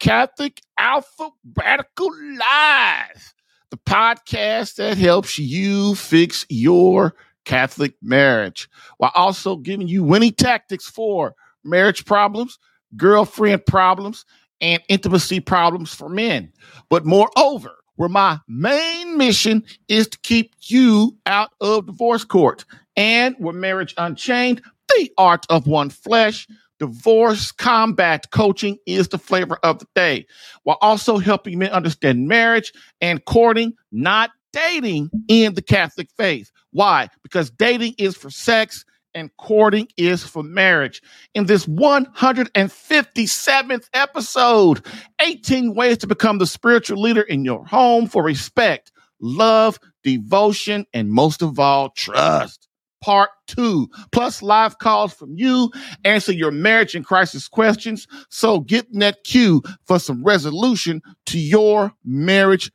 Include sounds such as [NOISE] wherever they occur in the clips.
Catholic Alpha Radical Live, the podcast that helps you fix your Catholic marriage while also giving you winning tactics for marriage problems, girlfriend problems, and intimacy problems for men. But moreover, where my main mission is to keep you out of divorce court and where marriage unchained, the art of one flesh divorce combat coaching is the flavor of the day, while also helping men understand marriage and courting, not dating in the Catholic faith. Why? Because dating is for sex and courting is for marriage. In this 157th episode, 18 ways to become the spiritual leader in your home for respect, love, devotion, and most of all, trust part two, plus live calls from you, answer your marriage and crisis questions. So get in that queue for some resolution to your marriage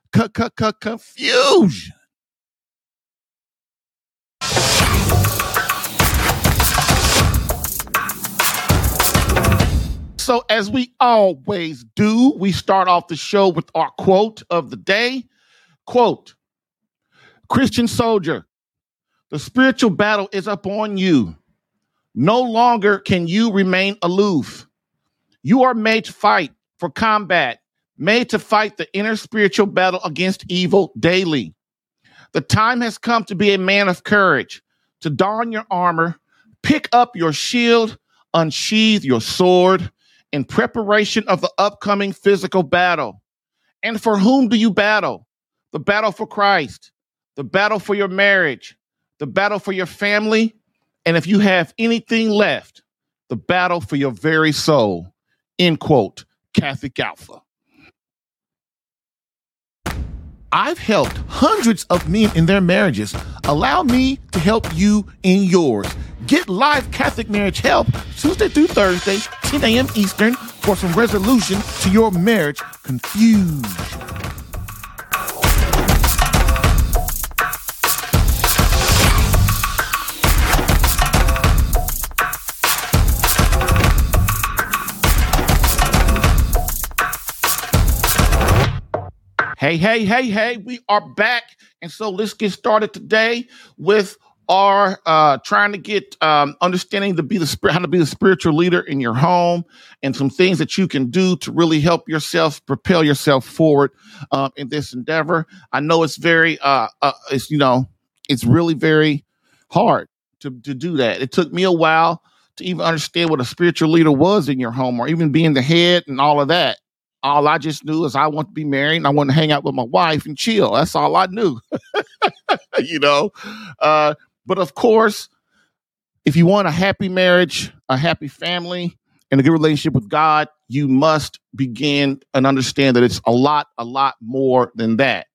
confusion. So, as we always do, we start off the show with our quote of the day. Quote Christian soldier, the spiritual battle is upon you. No longer can you remain aloof. You are made to fight for combat, made to fight the inner spiritual battle against evil daily. The time has come to be a man of courage, to don your armor, pick up your shield, unsheathe your sword in preparation of the upcoming physical battle. And for whom do you battle? The battle for Christ, the battle for your marriage, the battle for your family, and if you have anything left, the battle for your very soul. End quote. Catholic Alpha. I've helped hundreds of men in their marriages. Allow me to help you in yours. Get live Catholic marriage help Tuesday through Thursday, 10 a.m. Eastern, for some resolution to your marriage confusion. Hey, hey, hey, hey, we are back. And so let's get started today with our uh trying to get um understanding to be the spirit how to be the spiritual leader in your home and some things that you can do to really help yourself propel yourself forward um in this endeavor. I know it's very uh, uh it's you know it's really very hard to to do that. It took me a while to even understand what a spiritual leader was in your home or even being the head and all of that all I just knew is I want to be married and I want to hang out with my wife and chill. That's all I knew, [LAUGHS] you know. Uh, but of course, if you want a happy marriage, a happy family, and a good relationship with God, you must begin and understand that it's a lot, a lot more than that.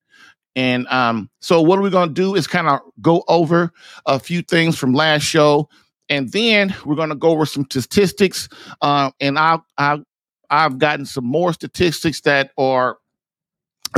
And um, so, what are we going to do is kind of go over a few things from last show, and then we're going to go over some statistics. Uh, and I'll, I'll I've gotten some more statistics that are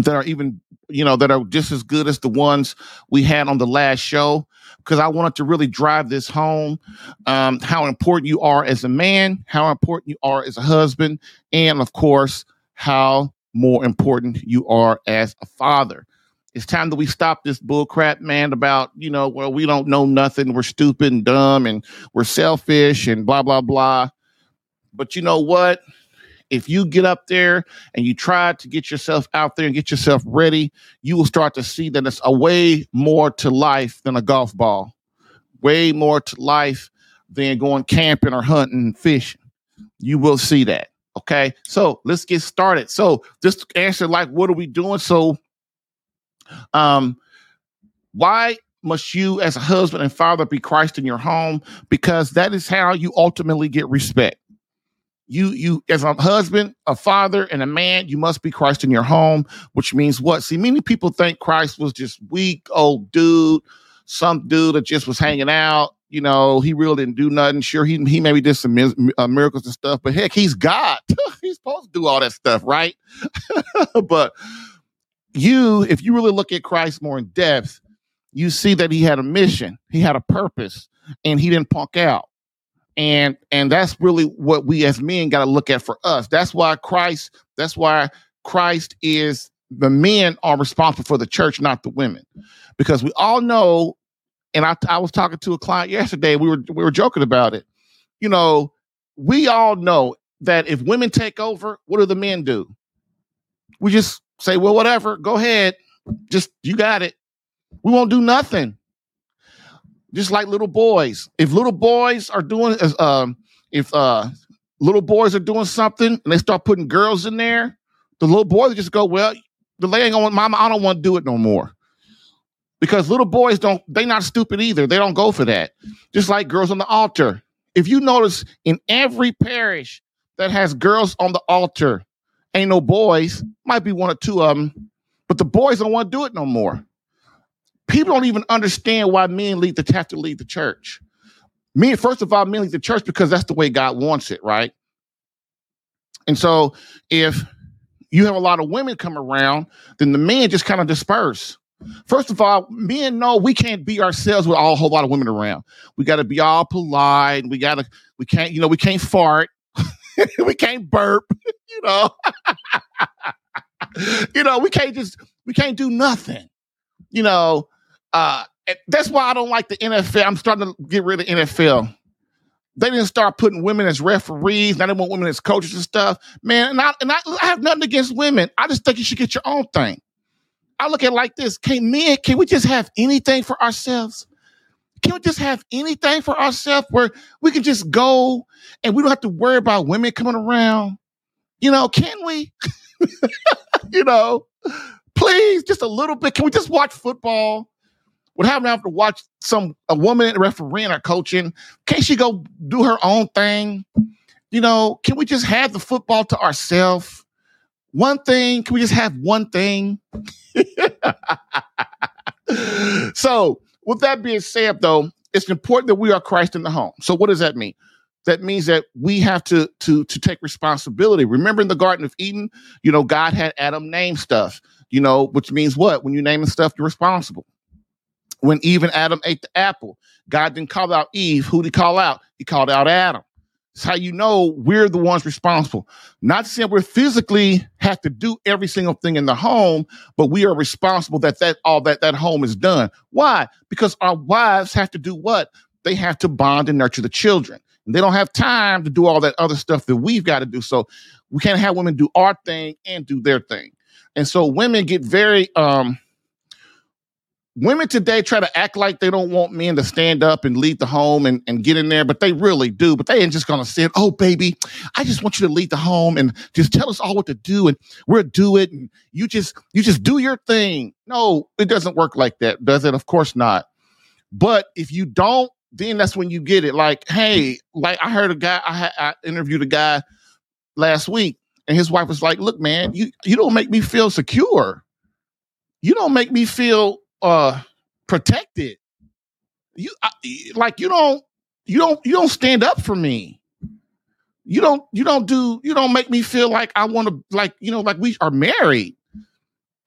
that are even you know that are just as good as the ones we had on the last show because I wanted to really drive this home um, how important you are as a man, how important you are as a husband, and of course how more important you are as a father. It's time that we stop this bullcrap, man, about, you know, well, we don't know nothing. We're stupid and dumb and we're selfish and blah, blah, blah. But you know what? If you get up there and you try to get yourself out there and get yourself ready, you will start to see that it's a way more to life than a golf ball, way more to life than going camping or hunting and fishing. You will see that. Okay. So let's get started. So just answer like, what are we doing? So, um, why must you as a husband and father be Christ in your home? Because that is how you ultimately get respect you you as a husband, a father, and a man, you must be Christ in your home, which means what? See, many people think Christ was just weak old dude, some dude that just was hanging out. You know, he really didn't do nothing. Sure, he he maybe did some uh, miracles and stuff, but heck, he's God. [LAUGHS] he's supposed to do all that stuff, right? [LAUGHS] but you, if you really look at Christ more in depth, you see that he had a mission, he had a purpose, and he didn't punk out and and that's really what we as men got to look at for us. That's why christ that's why christ is the men are responsible for the church not the women. Because we all know and I, I was talking to a client yesterday we were we were joking about it. You know we all know that if women take over what do the men do? We just say well whatever go ahead. Just you got it. We won't do nothing just like little boys. If little boys are doing, um, if uh, little boys are doing something and they start putting girls in there, the little boys just go, well, the lady ain't going, mama, I don't want to do it no more. Because little boys don't, they not stupid either. They don't go for that. Just like girls on the altar. If you notice in every parish that has girls on the altar, ain't no boys, might be one or two of them, but the boys don't want to do it no more people don't even understand why men lead the have to lead the church. Men, first of all, men lead the church because that's the way God wants it, right? And so if you have a lot of women come around, then the men just kind of disperse. First of all, men know we can't be ourselves with all, a whole lot of women around. We got to be all polite. We got to, we can't, you know, we can't fart. [LAUGHS] we can't burp, [LAUGHS] you know. [LAUGHS] you know, we can't just, we can't do nothing. You know, uh, that's why I don't like the NFL. I'm starting to get rid of NFL. They didn't start putting women as referees. Now they want women as coaches and stuff. Man, and I, and I, I have nothing against women. I just think you should get your own thing. I look at it like this. Can men, can we just have anything for ourselves? Can we just have anything for ourselves where we can just go and we don't have to worry about women coming around? You know, can we? [LAUGHS] you know, please, just a little bit. Can we just watch football? What happened after watch some a woman refereeing or coaching? Can't she go do her own thing? You know, can we just have the football to ourselves? One thing, can we just have one thing? [LAUGHS] so, with that being said, though, it's important that we are Christ in the home. So, what does that mean? That means that we have to to to take responsibility. Remember in the Garden of Eden, you know, God had Adam name stuff. You know, which means what? When you name naming stuff, you're responsible when Eve and Adam ate the apple. God didn't call out Eve. Who did he call out? He called out Adam. It's how you know we're the ones responsible. Not saying we physically have to do every single thing in the home, but we are responsible that that all that that home is done. Why? Because our wives have to do what? They have to bond and nurture the children. And they don't have time to do all that other stuff that we've got to do. So we can't have women do our thing and do their thing. And so women get very um women today try to act like they don't want men to stand up and lead the home and, and get in there, but they really do. But they ain't just gonna say, Oh, baby, I just want you to lead the home and just tell us all what to do and we'll do it. And you just you just do your thing. No, it doesn't work like that, does it? Of course not. But if you don't, then that's when you get it. Like, hey, like I heard a guy, I, I interviewed a guy last week, and his wife was like, Look, man, you you don't make me feel secure. You don't make me feel uh protected. You I, like you don't you don't you don't stand up for me. You don't you don't do you don't make me feel like I want to like you know like we are married.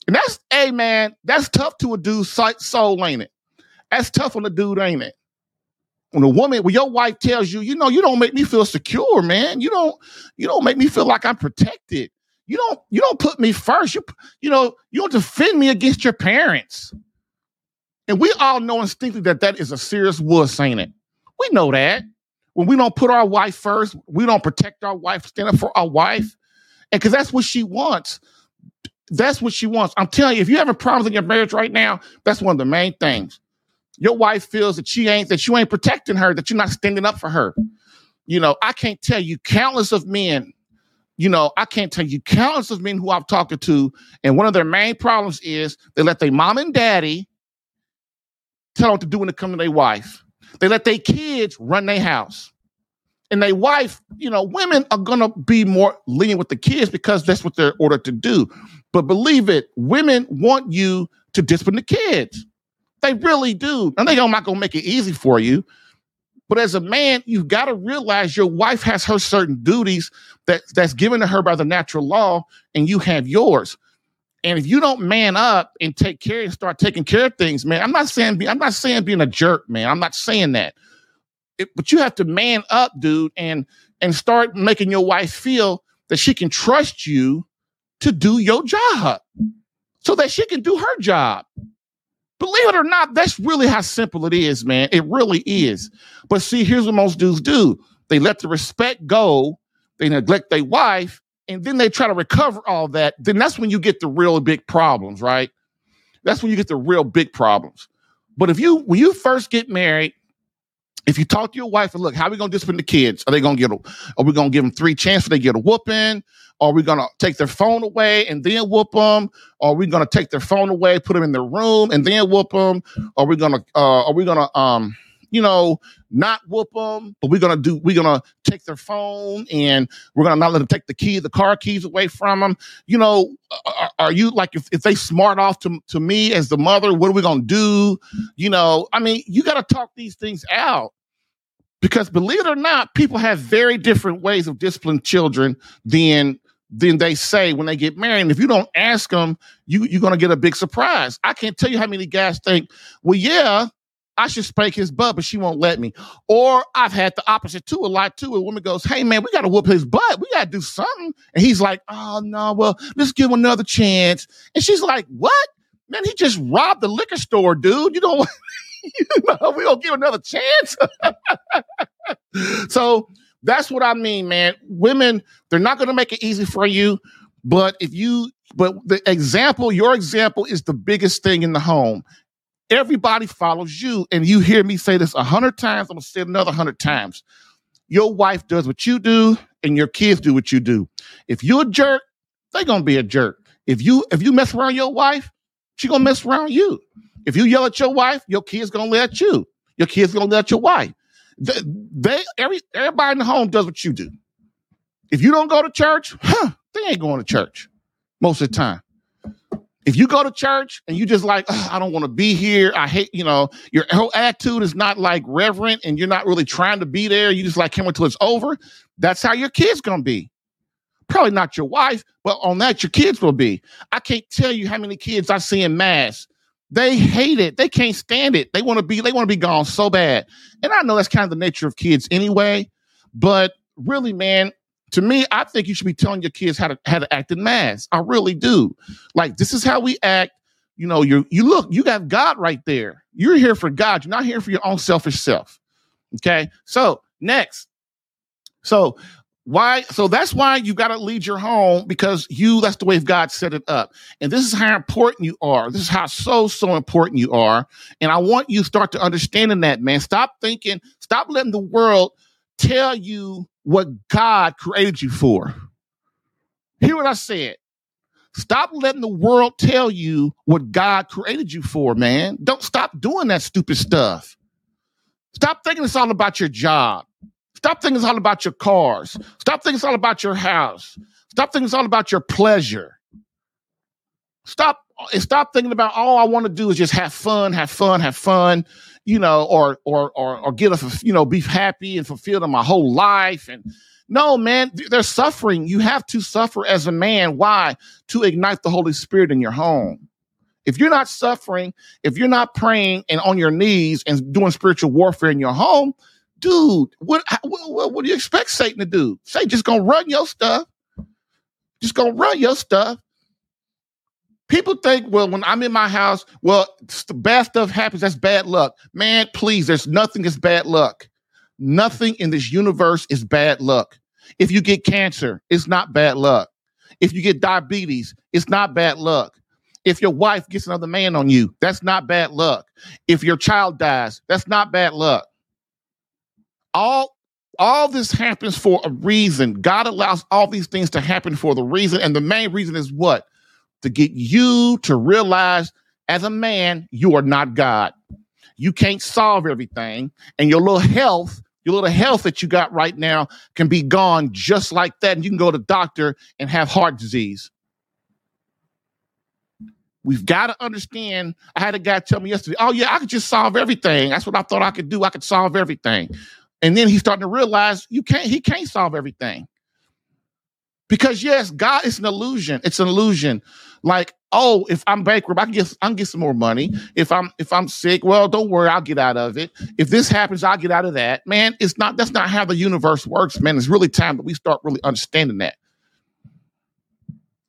And that's hey man, that's tough to a dude's soul, ain't it? That's tough on a dude, ain't it? When a woman, when your wife tells you, you know, you don't make me feel secure, man. You don't, you don't make me feel like I'm protected. You don't, you don't put me first. You, you know, you don't defend me against your parents. And we all know instinctively that that is a serious wuss, ain't it? We know that. When we don't put our wife first, we don't protect our wife, stand up for our wife. And because that's what she wants. That's what she wants. I'm telling you, if you're having problems in your marriage right now, that's one of the main things. Your wife feels that she ain't, that you ain't protecting her, that you're not standing up for her. You know, I can't tell you countless of men, you know, I can't tell you countless of men who I've talked to, and one of their main problems is they let their mom and daddy tell them to do when it comes to their wife. They let their kids run their house. and they wife, you know, women are gonna be more lenient with the kids because that's what they're ordered to do. But believe it, women want you to discipline the kids. They really do. And they are not gonna make it easy for you. But as a man, you've got to realize your wife has her certain duties that, that's given to her by the natural law, and you have yours. And if you don't man up and take care and start taking care of things, man, I'm not saying be, I'm not saying being a jerk, man. I'm not saying that. It, but you have to man up, dude, and and start making your wife feel that she can trust you to do your job so that she can do her job. Believe it or not, that's really how simple it is, man. It really is. But see, here's what most dudes do they let the respect go, they neglect their wife, and then they try to recover all that. Then that's when you get the real big problems, right? That's when you get the real big problems. But if you, when you first get married, if you talk to your wife and look, how are we gonna discipline the kids? Are they gonna get a, are we gonna give them three chances they get a whooping? Are we gonna take their phone away and then whoop them? Are we gonna take their phone away, put them in their room and then whoop them? Are we gonna uh are we gonna um you know not whoop them, but we're gonna do we're gonna take their phone and we're gonna not let them take the key, the car keys away from them. You know, are, are you like if, if they smart off to, to me as the mother, what are we gonna do? You know, I mean, you gotta talk these things out. Because believe it or not, people have very different ways of disciplining children than than they say when they get married. And if you don't ask them, you, you're going to get a big surprise. I can't tell you how many guys think, well, yeah, I should spank his butt, but she won't let me. Or I've had the opposite too, a lot too. A woman goes, Hey man, we gotta whoop his butt. We gotta do something. And he's like, Oh no, well, let's give him another chance. And she's like, What? Man, he just robbed the liquor store, dude. You don't [LAUGHS] you know, we don't give another chance. [LAUGHS] so that's what I mean, man. Women, they're not gonna make it easy for you, but if you but the example, your example is the biggest thing in the home. Everybody follows you. And you hear me say this a hundred times. I'm gonna say it another hundred times. Your wife does what you do, and your kids do what you do. If you're a jerk, they're gonna be a jerk. If you if you mess around your wife, she gonna mess around you. If you yell at your wife, your kids gonna let you. Your kids gonna let your wife. They, they every everybody in the home does what you do. If you don't go to church, huh, they ain't going to church most of the time. If you go to church and you just like, I don't want to be here, I hate, you know, your whole attitude is not like reverent and you're not really trying to be there. You just like come until it's over. That's how your kids gonna be. Probably not your wife, but on that, your kids will be. I can't tell you how many kids I see in mass. They hate it. They can't stand it. They want to be, they want to be gone so bad. And I know that's kind of the nature of kids anyway. But really, man, to me, I think you should be telling your kids how to how to act in mass. I really do. Like this is how we act. You know, you you look, you got God right there. You're here for God. You're not here for your own selfish self. Okay. So next, so why? So that's why you got to lead your home because you. That's the way God set it up. And this is how important you are. This is how so so important you are. And I want you to start to understanding that, man. Stop thinking. Stop letting the world tell you what God created you for. Hear what I said. Stop letting the world tell you what God created you for, man. Don't stop doing that stupid stuff. Stop thinking it's all about your job. Stop thinking it's all about your cars. Stop thinking it's all about your house. Stop thinking it's all about your pleasure. Stop stop thinking about all I want to do is just have fun, have fun, have fun you know, or or or or get a you know be happy and fulfilled in my whole life. And no, man, they're suffering. You have to suffer as a man. Why? To ignite the Holy Spirit in your home. If you're not suffering, if you're not praying and on your knees and doing spiritual warfare in your home, dude, what what, what do you expect Satan to do? Say just gonna run your stuff. Just gonna run your stuff. People think, well, when I'm in my house, well, bad stuff happens. That's bad luck. Man, please, there's nothing that's bad luck. Nothing in this universe is bad luck. If you get cancer, it's not bad luck. If you get diabetes, it's not bad luck. If your wife gets another man on you, that's not bad luck. If your child dies, that's not bad luck. All all this happens for a reason. God allows all these things to happen for the reason. And the main reason is what? To get you to realize as a man, you are not God. You can't solve everything, and your little health Your little health that you got right now can be gone just like that. And you can go to the doctor and have heart disease. We've got to understand. I had a guy tell me yesterday, oh, yeah, I could just solve everything. That's what I thought I could do. I could solve everything. And then he's starting to realize you can't, he can't solve everything. Because yes, God is an illusion. It's an illusion. Like, oh, if I'm bankrupt, I can get I can get some more money. If I'm if I'm sick, well, don't worry, I'll get out of it. If this happens, I'll get out of that. Man, it's not that's not how the universe works, man. It's really time that we start really understanding that.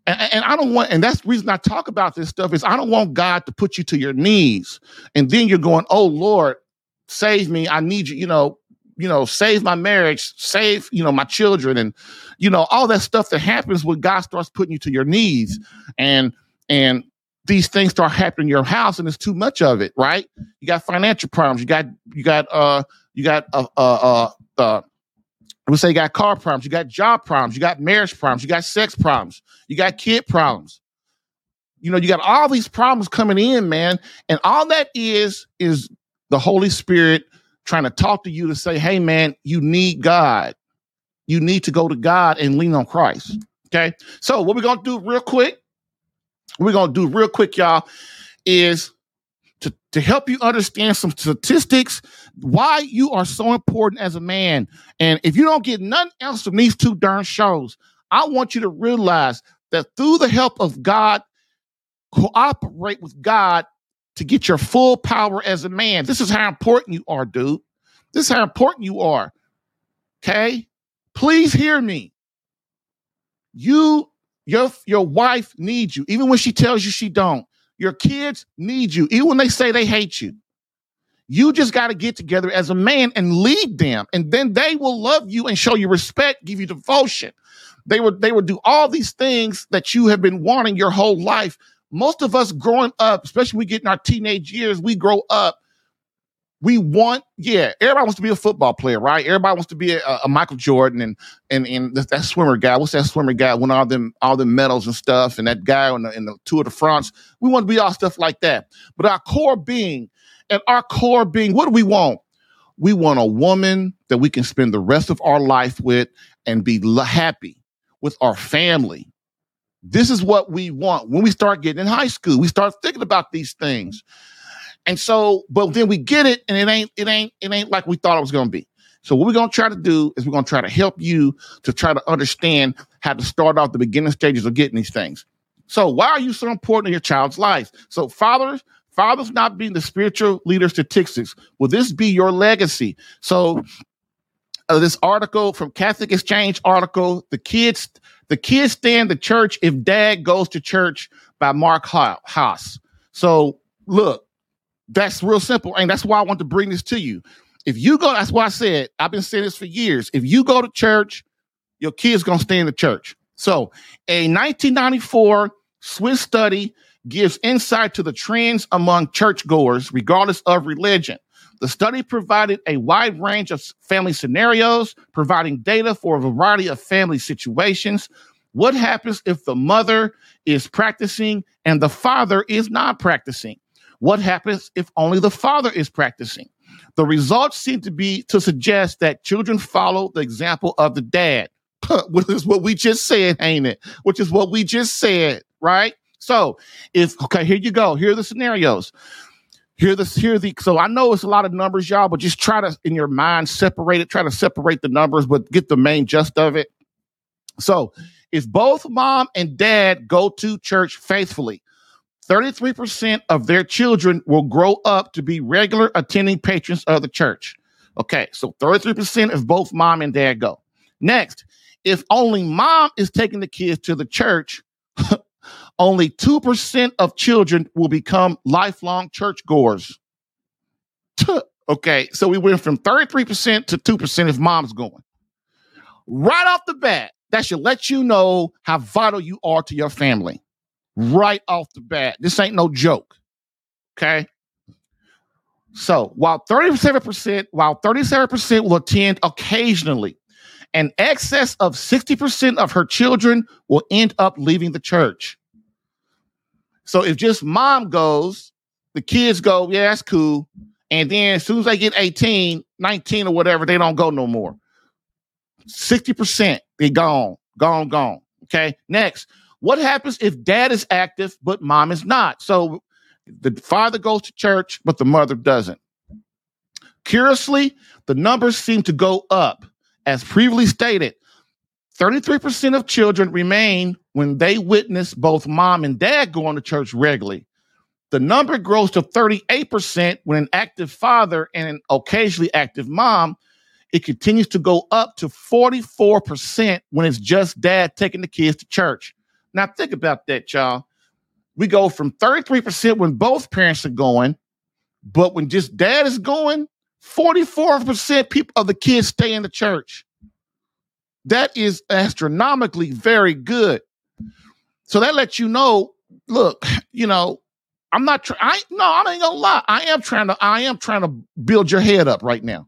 And, and, I don't want, and that's the reason I talk about this stuff is I don't want God to put you to your knees and then you're going, oh Lord, save me. I need you, you know, you know, save my marriage, save, you know, my children, and you know, all that stuff that happens when God starts putting you to your knees. And and these things start happening in your house and it's too much of it, right? You got financial problems, you got you got uh you got uh uh uh, uh we say you got car problems, you got job problems, you got marriage problems, you got sex problems, you got kid problems. You know, you got all these problems coming in, man, and all that is is the Holy Spirit trying to talk to you to say, hey, man, you need God. You need to go to God and lean on Christ. Okay. So, what we're going to do real quick, we're going to do real quick, y'all, is to, to help you understand some statistics, why you are so important as a man. And if you don't get nothing else from these two darn shows, I want you to realize that through the help of God, cooperate with God to get your full power as a man. This is how important you are, dude. This is how important you are. Okay? Please hear me. You, your, your wife needs you, even when she tells you she don't. Your kids need you, even when they say they hate you. You just got to get together as a man and lead them, and then they will love you and show you respect, give you devotion. They would they would do all these things that you have been wanting your whole life most of us growing up, especially we get in our teenage years, we grow up. We want, yeah, everybody wants to be a football player, right? Everybody wants to be a, a Michael Jordan and and and that, that, swimmer guy. What's that swimmer guy? Won all them all the medals and stuff, and that guy in the, in the Tour de France. We want to be all stuff like that. But our core being, and our core being, what do we want? We want a woman that we can spend the rest of our life with and be happy with our family this is what we want. When we start getting in high school, we start thinking about these things. And so, but then we get it and it ain't, it ain't, it ain't like we thought it was going to be. So what we're going to try to do is we're going to try to help you to try to understand how to start off the beginning stages of getting these things. So why are you so important in your child's life? So fathers, fathers not being the spiritual leader statistics, will this be your legacy? So uh, this article from Catholic Exchange article, the kids the kids stay in the church if dad goes to church by Mark Haas. So look, that's real simple. And that's why I want to bring this to you. If you go, that's why I said, I've been saying this for years. If you go to church, your kid's going to stay in the church. So a 1994 Swiss study gives insight to the trends among churchgoers, regardless of religion. The study provided a wide range of family scenarios, providing data for a variety of family situations. What happens if the mother is practicing and the father is not practicing? What happens if only the father is practicing? The results seem to be to suggest that children follow the example of the dad, [LAUGHS] which is what we just said, ain't it? Which is what we just said, right? So, if okay, here you go. Here are the scenarios. Here this here the so I know it's a lot of numbers, y'all, but just try to in your mind separate it, try to separate the numbers, but get the main gist of it. So if both mom and dad go to church faithfully, 33% of their children will grow up to be regular attending patrons of the church. Okay, so 33% if both mom and dad go. Next, if only mom is taking the kids to the church, [LAUGHS] only 2% of children will become lifelong churchgoers. okay, so we went from 33% to 2% if mom's going. Right off the bat, that should let you know how vital you are to your family. Right off the bat. This ain't no joke. Okay. So while 37%, while 37% will attend occasionally, an excess of 60% of her children will end up leaving the church. So if just mom goes, the kids go, yeah, that's cool. And then as soon as they get 18, 19 or whatever, they don't go no more. 60% they gone, gone, gone. Okay. Next, what happens if dad is active but mom is not? So the father goes to church, but the mother doesn't. Curiously, the numbers seem to go up. As previously stated, 33% of children remain when they witness both mom and dad going to church regularly. The number grows to 38% when an active father and an occasionally active mom. It continues to go up to 44% when it's just dad taking the kids to church. Now, think about that, y'all. We go from 33% when both parents are going, but when just dad is going, 44% people of the kids stay in the church. That is astronomically very good. So that lets you know, look, [SIGHS] you know, I'm not. I no, I ain't gonna lie. I am trying to. I am trying to build your head up right now.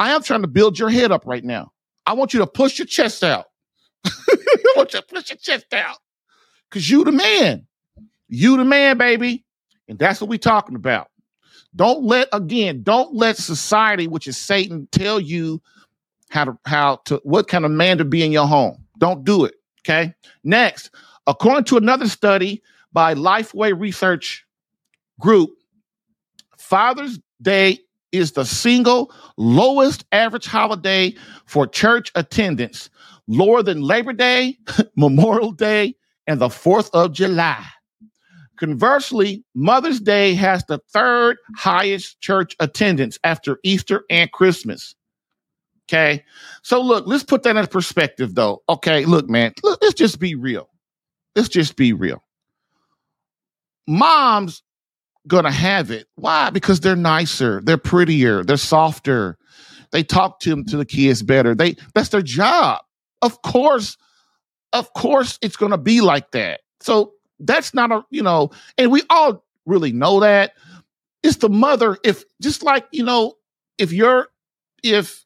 I am trying to build your head up right now. I want you to push your chest out. [LAUGHS] I want you to push your chest out, cause you the man. You the man, baby, and that's what we talking about. Don't let again. Don't let society, which is Satan, tell you how to how to what kind of man to be in your home. Don't do it. Okay. Next, according to another study by Lifeway Research Group, Father's Day is the single lowest average holiday for church attendance, lower than Labor Day, [LAUGHS] Memorial Day, and the 4th of July. Conversely, Mother's Day has the third highest church attendance after Easter and Christmas. Okay. So look, let's put that in perspective though. Okay, look, man, look, let's just be real. Let's just be real. Mom's gonna have it. Why? Because they're nicer, they're prettier, they're softer. They talk to them to the kids better. They that's their job. Of course, of course it's gonna be like that. So that's not a, you know, and we all really know that. It's the mother, if just like, you know, if you're if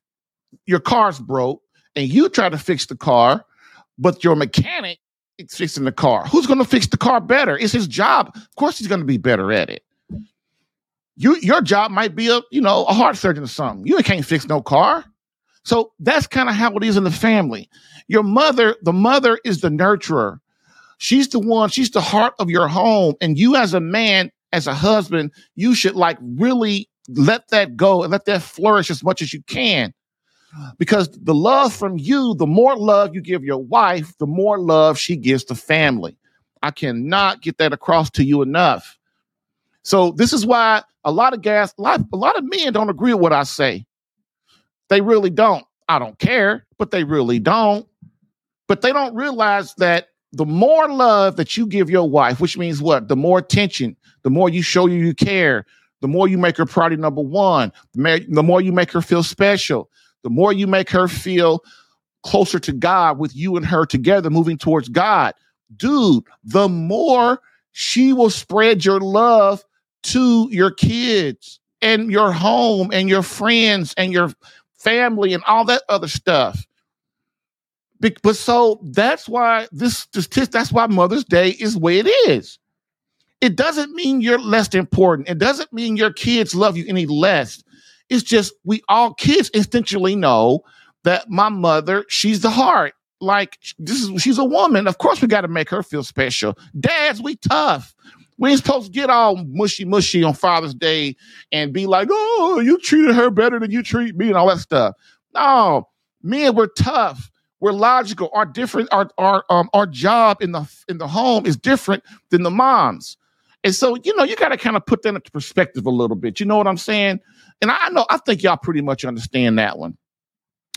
your car's broke and you try to fix the car, but your mechanic is fixing the car. Who's going to fix the car better? It's his job. Of course, he's going to be better at it. You, your job might be a, you know, a heart surgeon or something. You can't fix no car. So that's kind of how it is in the family. Your mother, the mother is the nurturer. She's the one, she's the heart of your home. And you as a man, as a husband, you should like really let that go and let that flourish as much as you can because the love from you, the more love you give your wife, the more love she gives the family. I cannot get that across to you enough. So this is why a lot of guys, a lot, a lot of men don't agree with what I say. They really don't. I don't care, but they really don't. But they don't realize that the more love that you give your wife, which means what? The more attention, the more you show you you care, the more you make her priority number one, the more you make her feel special, the more you make her feel closer to God with you and her together moving towards God, dude, the more she will spread your love to your kids and your home and your friends and your family and all that other stuff. But so that's why this, this that's why Mother's Day is the way it is. It doesn't mean you're less important. It doesn't mean your kids love you any less. It's just we all kids instinctually know that my mother, she's the heart. Like this is she's a woman. Of course, we got to make her feel special. Dads, we tough. We ain't supposed to get all mushy mushy on Father's Day and be like, oh, you treated her better than you treat me and all that stuff. No, men, we're tough. We're logical. Our different, our our um our job in the in the home is different than the moms. And so, you know, you got to kind of put that into perspective a little bit. You know what I'm saying? And I know, I think y'all pretty much understand that one.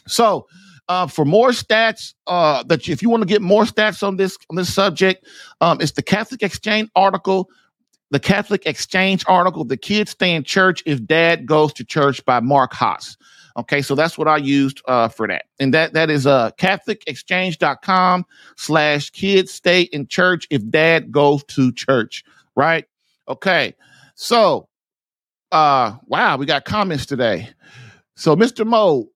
So, uh, for more stats, uh, that you, if you want to get more stats on this on this subject, um, it's the Catholic Exchange article, the Catholic Exchange article, "The Kids Stay in Church If Dad Goes to Church" by Mark Haas. Okay, so that's what I used uh, for that, and that that is uh, CatholicExchange.com slash Kids Stay in Church If Dad Goes to Church. Right? Okay, so uh, wow, we got comments today. So, Mr. Mo,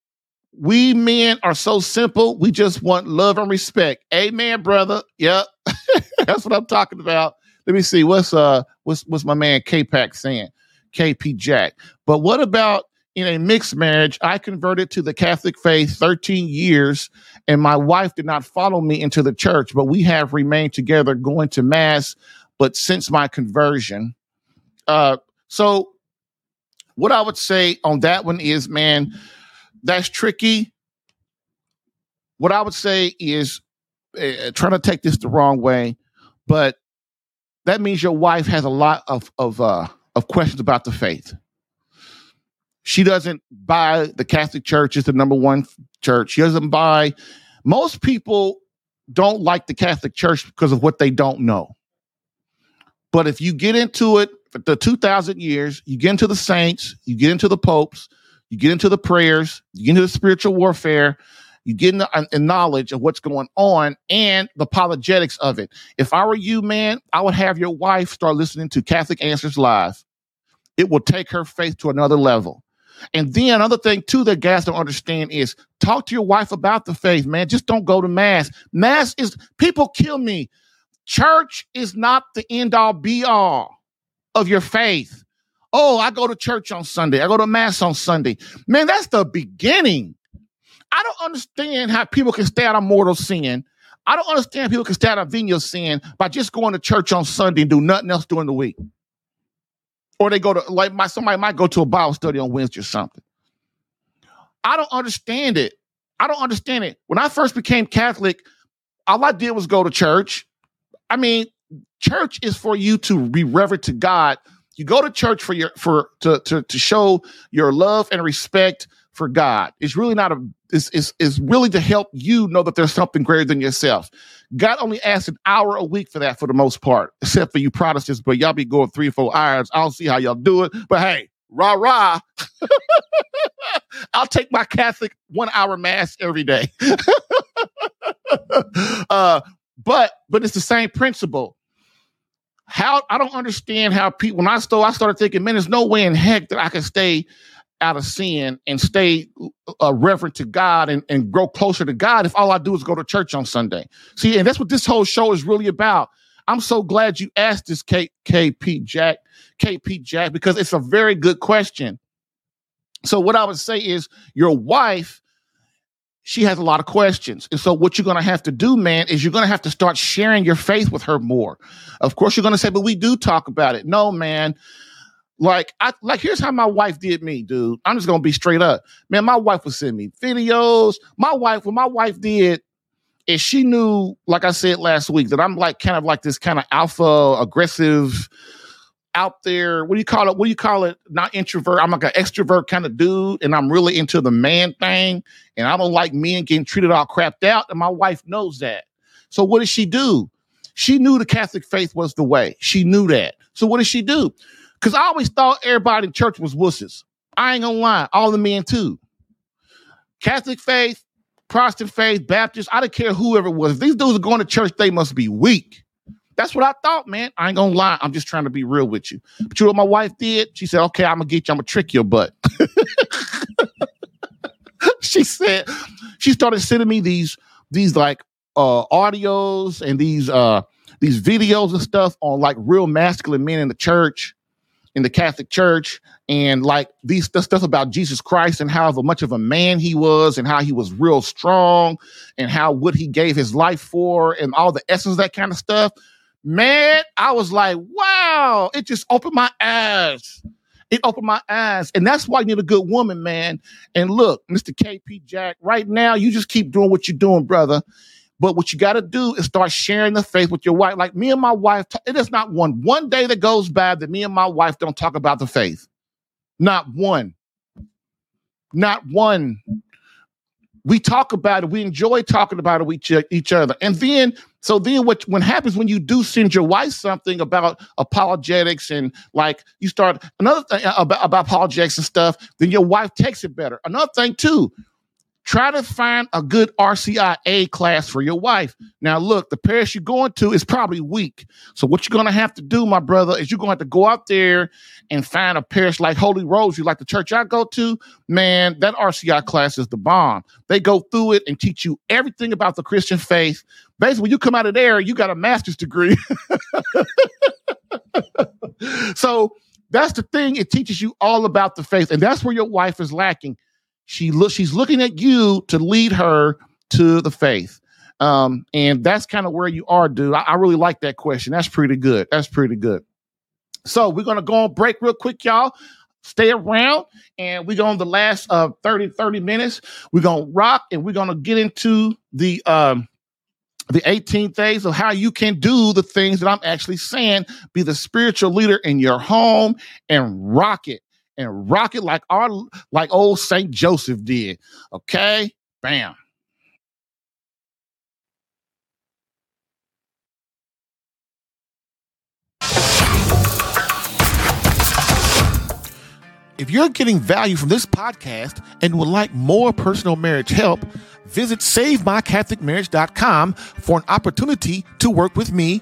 we men are so simple. We just want love and respect. Amen, brother. Yep. [LAUGHS] That's what I'm talking about. Let me see. What's uh what's what's my man K-Pack saying? KP Jack. But what about in a mixed marriage? I converted to the Catholic faith 13 years, and my wife did not follow me into the church, but we have remained together going to mass. But since my conversion, uh, so what I would say on that one is, man, that's tricky. What I would say is, uh, trying to take this the wrong way, but that means your wife has a lot of of uh, of questions about the faith. She doesn't buy the Catholic Church is the number one church. She doesn't buy. Most people don't like the Catholic Church because of what they don't know. But if you get into it for the 2,000 years, you get into the saints, you get into the popes, you get into the prayers, you get into the spiritual warfare, you get into the, uh, knowledge of what's going on and the apologetics of it. If I were you, man, I would have your wife start listening to Catholic Answers Live. It will take her faith to another level. And then another thing too that guys don't understand is talk to your wife about the faith, man. Just don't go to mass. Mass is people kill me. Church is not the end all be all of your faith. Oh, I go to church on Sunday. I go to mass on Sunday. Man, that's the beginning. I don't understand how people can stay out of mortal sin. I don't understand people can stay out of venial sin by just going to church on Sunday and do nothing else during the week. Or they go to like my somebody might go to a Bible study on Wednesday or something. I don't understand it. I don't understand it. When I first became Catholic, all I did was go to church. I mean, church is for you to be reverent to God. You go to church for your for to to to show your love and respect for God. It's really not a is is is really to help you know that there's something greater than yourself. God only asks an hour a week for that for the most part, except for you Protestants, but y'all be going three or four hours. I don't see how y'all do it. But hey, rah rah. [LAUGHS] I'll take my Catholic one hour mass every day. [LAUGHS] uh, but but it's the same principle. How I don't understand how people when I stole, I started thinking, man, there's no way in heck that I can stay out of sin and stay uh, reverent to God and, and grow closer to God if all I do is go to church on Sunday. See, and that's what this whole show is really about. I'm so glad you asked this K- KP Jack, KP Jack, because it's a very good question. So what I would say is your wife, she has a lot of questions. And so what you're going to have to do, man, is you're going to have to start sharing your faith with her more. Of course, you're going to say, but we do talk about it. No, man. Like I like here's how my wife did me, dude. I'm just gonna be straight up. Man, my wife would send me videos. My wife, what my wife did is she knew, like I said last week, that I'm like kind of like this kind of alpha aggressive out there. What do you call it? What do you call it? Not introvert. I'm like an extrovert kind of dude, and I'm really into the man thing. And I don't like men getting treated all crapped out. And my wife knows that. So what did she do? She knew the Catholic faith was the way. She knew that. So what did she do? Because I always thought everybody in church was wusses. I ain't gonna lie, all the men too. Catholic faith, Protestant faith, Baptist, I don't care whoever it was. If these dudes are going to church, they must be weak. That's what I thought, man. I ain't gonna lie. I'm just trying to be real with you. But you know what my wife did? She said, okay, I'm gonna get you, I'm gonna trick your butt. [LAUGHS] she said, she started sending me these, these like uh audios and these uh these videos and stuff on like real masculine men in the church in the Catholic Church and like these the stuff about Jesus Christ and how much of a man he was and how he was real strong and how what he gave his life for and all the essence that kind of stuff. Man, I was like, wow, it just opened my eyes. It opened my eyes. And that's why you need a good woman, man. And look, Mr. KP Jack, right now, you just keep doing what you're doing, brother. But what you got to do is start sharing the faith with your wife. Like me and my wife, it is not one one day that goes by that me and my wife don't talk about the faith. Not one. Not one. We talk about it. We enjoy talking about it with each other. And then, so then what when happens when you do send your wife something about apologetics and like you start another thing uh, about, about apologetics and stuff, then your wife takes it better. Another thing too, Try to find a good RCIA class for your wife. Now, look, the parish you're going to is probably weak. So, what you're going to have to do, my brother, is you're going to have to go out there and find a parish like Holy Rose, you like the church I go to. Man, that RCIA class is the bomb. They go through it and teach you everything about the Christian faith. Basically, when you come out of there, you got a master's degree. [LAUGHS] so, That's the thing. It teaches you all about the faith, and that's where your wife is lacking. She look, she's looking at you to lead her to the faith. Um, and that's kind of where you are, dude. I, I really like that question. That's pretty good. That's pretty good. So we're gonna go on break real quick, y'all. Stay around, and we're going the last uh 30, 30 minutes. We're gonna rock and we're gonna get into the um the 18th days of how you can do the things that I'm actually saying. Be the spiritual leader in your home and rock it and rock it like our like old Saint Joseph did. Okay, bam. If you're getting value from this podcast and would like more personal marriage help, visit SaveMyCatholicMarriage.com for an opportunity to work with me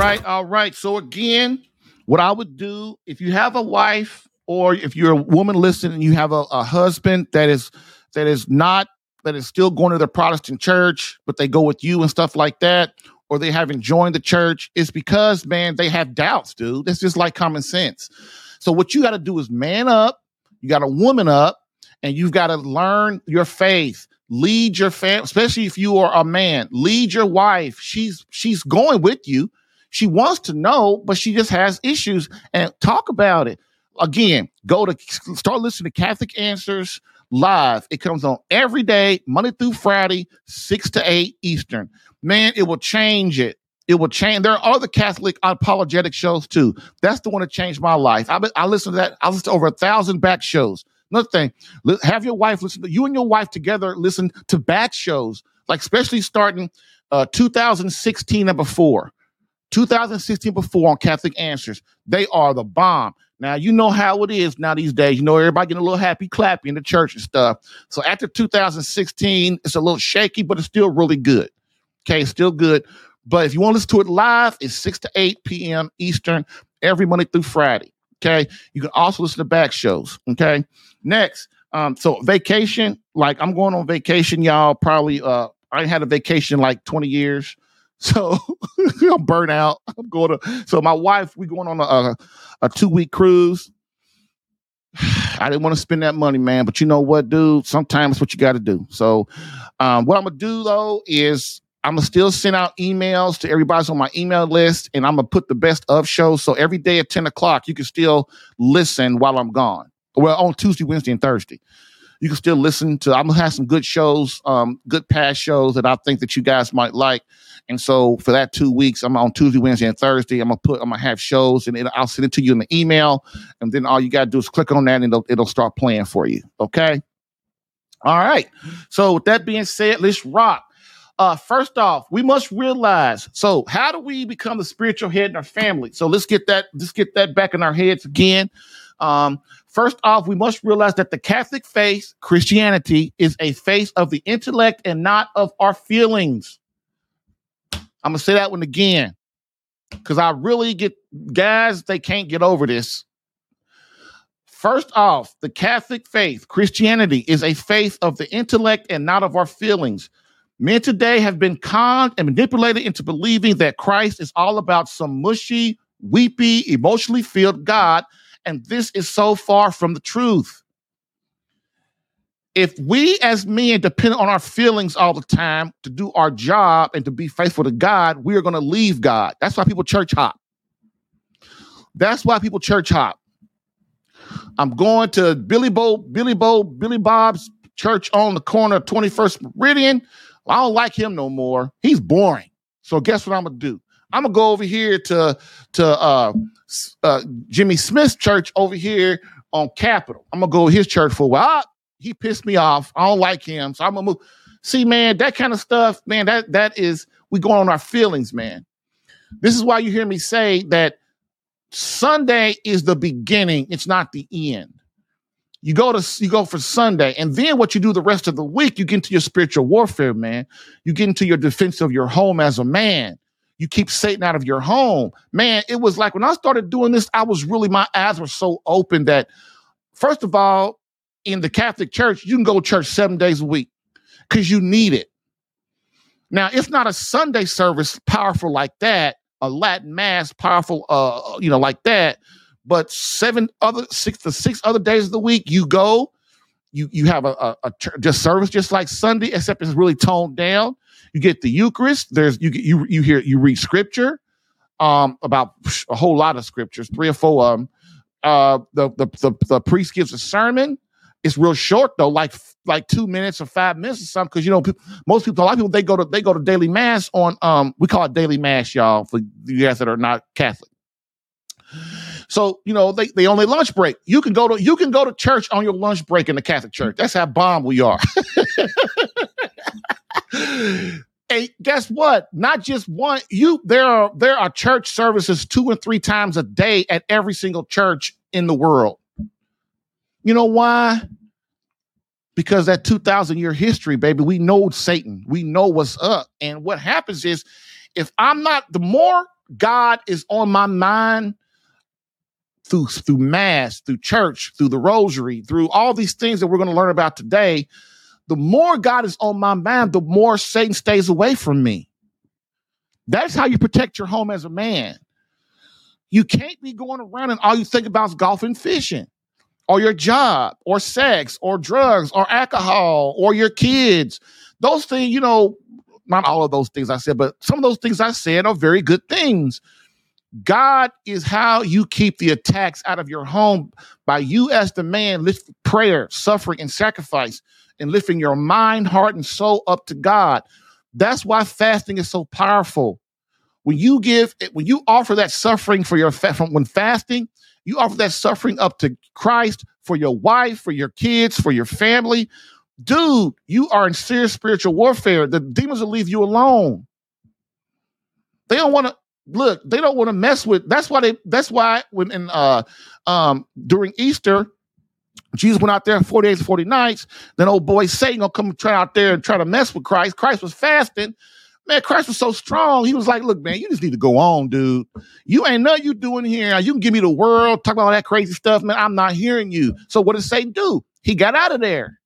Right, all right. So again, what I would do if you have a wife or if you're a woman listening and you have a, a husband that is that is not that is still going to the Protestant church, but they go with you and stuff like that, or they haven't joined the church, it's because, man, they have doubts, dude. That's just like common sense. So what you got to do is man up, you got to woman up, and you've got to learn your faith. Lead your family, especially if you are a man. Lead your wife. She's she's going with you. She wants to know, but she just has issues. And talk about it. Again, go to start listening to Catholic Answers live. It comes on every day, Monday through Friday, 6 to 8 Eastern. Man, it will change it. It will change. There are other Catholic apologetic shows too. That's the one that changed my life. I, I listen to that. I listen to over a thousand back shows. Another thing, have your wife listen to you and your wife together listen to back shows, like especially starting uh, 2016 and before. 2016 before on Catholic Answers. They are the bomb. Now you know how it is now these days. You know everybody getting a little happy clappy in the church and stuff. So after 2016, it's a little shaky, but it's still really good. Okay, still good. But if you want to listen to it live, it's 6 to 8 p.m. Eastern every Monday through Friday. Okay. You can also listen to back shows. Okay. Next, um, so vacation, like I'm going on vacation, y'all. Probably uh I had a vacation like 20 years. So [LAUGHS] I'm burnt out. I'm going to so my wife, we going on a, a, two week cruise. [SIGHS] I didn't want to spend that money, man. But you know what, dude? Sometimes what you got to do. So, um, what I'm gonna do though is I'm gonna still send out emails to everybody's on my email list, and I'm gonna put the best of shows. So every day at 10 o'clock, you can still listen while I'm gone. Well, on Tuesday, Wednesday, and Thursday you can still listen to. I'm gonna have some good shows, um, good past shows that I think that you guys might like. And so for that two weeks, I'm on Tuesday, Wednesday, and Thursday. I'm gonna put, I'm gonna have shows, and I'll send it to you in the email, and then all you gotta do is click on that, and it'll, it'll start playing for you. Okay. All right. So with that being said, let's rock. Uh, first off, we must realize. So, how do we become the spiritual head in our family? So let's get that. Let's get that back in our heads again. Um, first off, we must realize that the Catholic faith, Christianity, is a faith of the intellect and not of our feelings. I'm gonna say that one again because I really get guys, they can't get over this. First off, the Catholic faith, Christianity, is a faith of the intellect and not of our feelings. Men today have been conned and manipulated into believing that Christ is all about some mushy, weepy, emotionally filled God and this is so far from the truth. If we as men depend on our feelings all the time to do our job and to be faithful to God, we are going to leave God. That's why people church hop. That's why people church hop. I'm going to Billy Bo, Billy Bo, Billy Bob's church on the corner of 21st Meridian. I don't like him no more. He's boring. So guess what I'm gonna do? I'm gonna go over here to to uh, uh, Jimmy Smith's church over here on Capitol. I'm gonna go to his church for a while. He pissed me off. I don't like him, so I'm gonna move. See, man, that kind of stuff, man. That that is we going on our feelings, man. This is why you hear me say that Sunday is the beginning, it's not the end. You go to you go for Sunday, and then what you do the rest of the week, you get into your spiritual warfare, man. You get into your defense of your home as a man. You keep Satan out of your home. Man, it was like when I started doing this, I was really my eyes were so open that first of all, in the Catholic Church, you can go to church seven days a week because you need it. Now, it's not a Sunday service powerful like that a Latin mass powerful, uh, you know, like that. But seven other six the six other days of the week, you go, you you have a, a, a just service just like Sunday, except it's really toned down. You get the Eucharist. There's you you you hear you read scripture, um, about a whole lot of scriptures, three or four of them. Uh, the the the, the priest gives a sermon. It's real short though, like like two minutes or five minutes or something. Because you know, people, most people, a lot of people, they go to they go to daily mass on um, we call it daily mass, y'all, for you guys that are not Catholic. So you know, they they only lunch break. You can go to you can go to church on your lunch break in the Catholic Church. That's how bomb we are. [LAUGHS] And guess what? Not just one. You there are there are church services two and three times a day at every single church in the world. You know why? Because that 2000 year history, baby, we know Satan. We know what's up. And what happens is if I'm not, the more God is on my mind through, through mass, through church, through the rosary, through all these things that we're going to learn about today, the more God is on my mind, the more Satan stays away from me. That's how you protect your home as a man. You can't be going around and all you think about is golf and fishing or your job or sex or drugs or alcohol or your kids. Those things, you know, not all of those things I said, but some of those things I said are very good things. God is how you keep the attacks out of your home by you as the man lift prayer, suffering, and sacrifice, and lifting your mind, heart, and soul up to God. That's why fasting is so powerful. When you give, when you offer that suffering for your from when fasting, you offer that suffering up to Christ for your wife, for your kids, for your family. Dude, you are in serious spiritual warfare. The demons will leave you alone. They don't want to look, they don't want to mess with that's why they that's why when in uh um during Easter, Jesus went out there 40 days and 40 nights. Then old boy Satan gonna come try out there and try to mess with Christ. Christ was fasting. Man, Christ was so strong. He was like, look, man, you just need to go on, dude. You ain't nothing you doing here. You can give me the world, talk about all that crazy stuff, man. I'm not hearing you. So what did Satan do? He got out of there.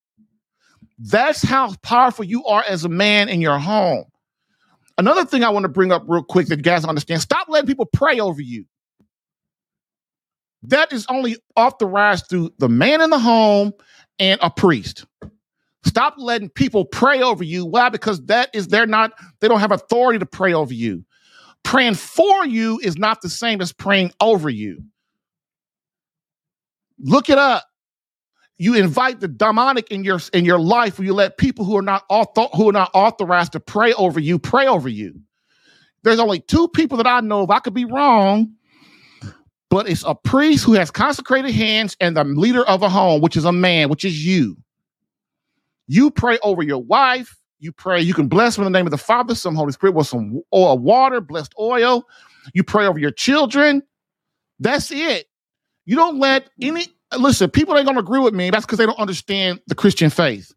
That's how powerful you are as a man in your home. Another thing I want to bring up real quick that you guys understand stop letting people pray over you. That is only authorized through the man in the home and a priest. Stop letting people pray over you. Why? Because that is, they're not, they don't have authority to pray over you. Praying for you is not the same as praying over you. Look it up. You invite the demonic in your in your life where you let people who are not author, who are not authorized to pray over you pray over you. There's only two people that I know of. I could be wrong, but it's a priest who has consecrated hands and the leader of a home, which is a man, which is you. You pray over your wife. You pray. You can bless in the name of the Father, some Holy Spirit, with some oil, uh, water, blessed oil. You pray over your children. That's it. You don't let any listen. People ain't gonna agree with me. That's because they don't understand the Christian faith.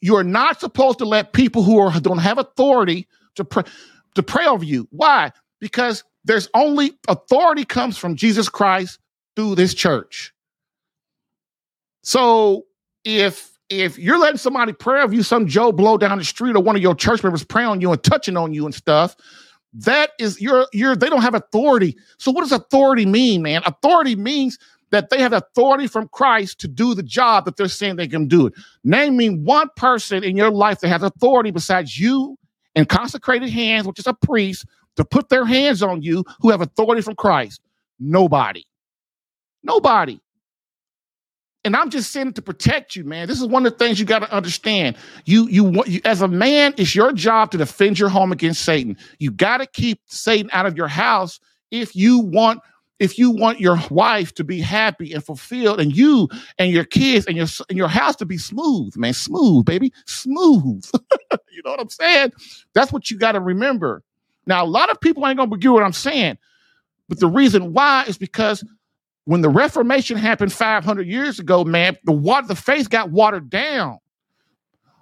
You are not supposed to let people who are, don't have authority to pray to pray over you. Why? Because there's only authority comes from Jesus Christ through this church. So if if you're letting somebody pray of you, some Joe blow down the street or one of your church members pray on you and touching on you and stuff, that is you're you're they don't have authority. So what does authority mean, man? Authority means that they have authority from Christ to do the job that they're saying they can do it. Name me one person in your life that has authority besides you and consecrated hands, which is a priest, to put their hands on you who have authority from Christ. Nobody. Nobody. And I'm just saying to protect you, man. This is one of the things you got to understand. You, you, you, as a man, it's your job to defend your home against Satan. You got to keep Satan out of your house if you want if you want your wife to be happy and fulfilled and you and your kids and your and your house to be smooth man smooth baby smooth [LAUGHS] you know what i'm saying that's what you got to remember now a lot of people ain't gonna agree what i'm saying but the reason why is because when the Reformation happened 500 years ago, man, the water, the faith got watered down.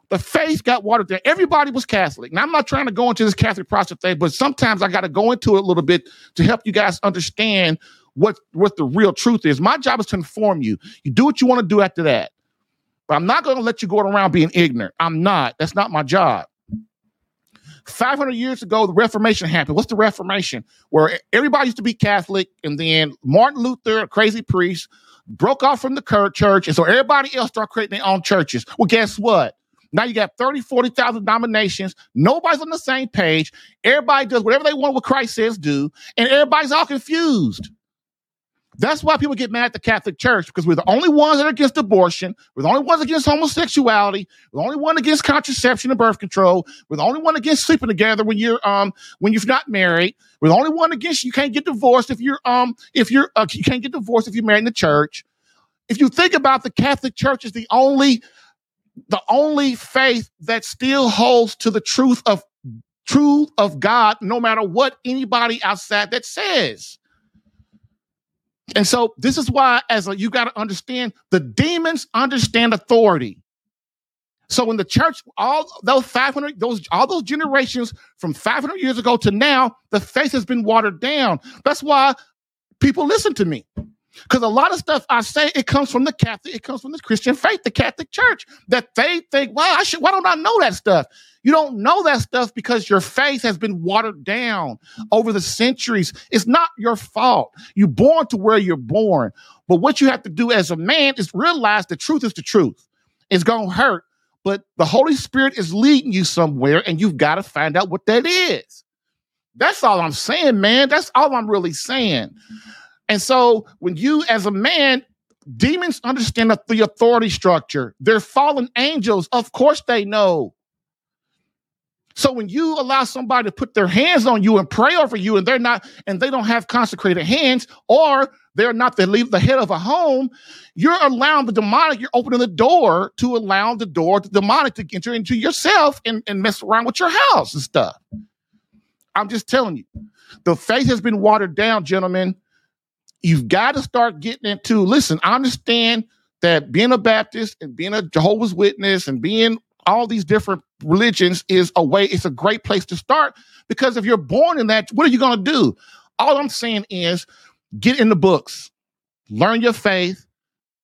The faith got watered down. Everybody was Catholic. Now, I'm not trying to go into this Catholic Protestant thing, but sometimes I got to go into it a little bit to help you guys understand what, what the real truth is. My job is to inform you. You do what you want to do after that. But I'm not going to let you go around being ignorant. I'm not. That's not my job. 500 years ago, the Reformation happened. What's the Reformation? Where everybody used to be Catholic, and then Martin Luther, a crazy priest, broke off from the church, and so everybody else started creating their own churches. Well, guess what? Now you got 30, 40,000 denominations. Nobody's on the same page. Everybody does whatever they want what Christ says do, and everybody's all confused. That's why people get mad at the Catholic Church because we're the only ones that are against abortion. We're the only ones against homosexuality. We're the only one against contraception and birth control. We're the only one against sleeping together when you're um when you're not married. We're the only one against you can't get divorced if you're um if you're uh, you can't get divorced if you're married in the church. If you think about the Catholic Church is the only the only faith that still holds to the truth of truth of God, no matter what anybody outside that says. And so this is why, as a, you got to understand, the demons understand authority. So in the church, all those 500, those all those generations from 500 years ago to now, the faith has been watered down. That's why people listen to me. Because a lot of stuff I say, it comes from the Catholic, it comes from the Christian faith, the Catholic Church, that they think, well, I should, why don't I know that stuff? You don't know that stuff because your faith has been watered down over the centuries. It's not your fault. You're born to where you're born. But what you have to do as a man is realize the truth is the truth. It's going to hurt, but the Holy Spirit is leading you somewhere and you've got to find out what that is. That's all I'm saying, man. That's all I'm really saying. And so when you, as a man, demons understand the authority structure. They're fallen angels. Of course they know. So when you allow somebody to put their hands on you and pray over you, and they're not, and they don't have consecrated hands, or they're not the leave the head of a home, you're allowing the demonic, you're opening the door to allow the door, the demonic to enter into yourself and, and mess around with your house and stuff. I'm just telling you, the faith has been watered down, gentlemen you've got to start getting into listen, I understand that being a Baptist and being a Jehovah's Witness and being all these different religions is a way, it's a great place to start because if you're born in that, what are you going to do? All I'm saying is get in the books, learn your faith,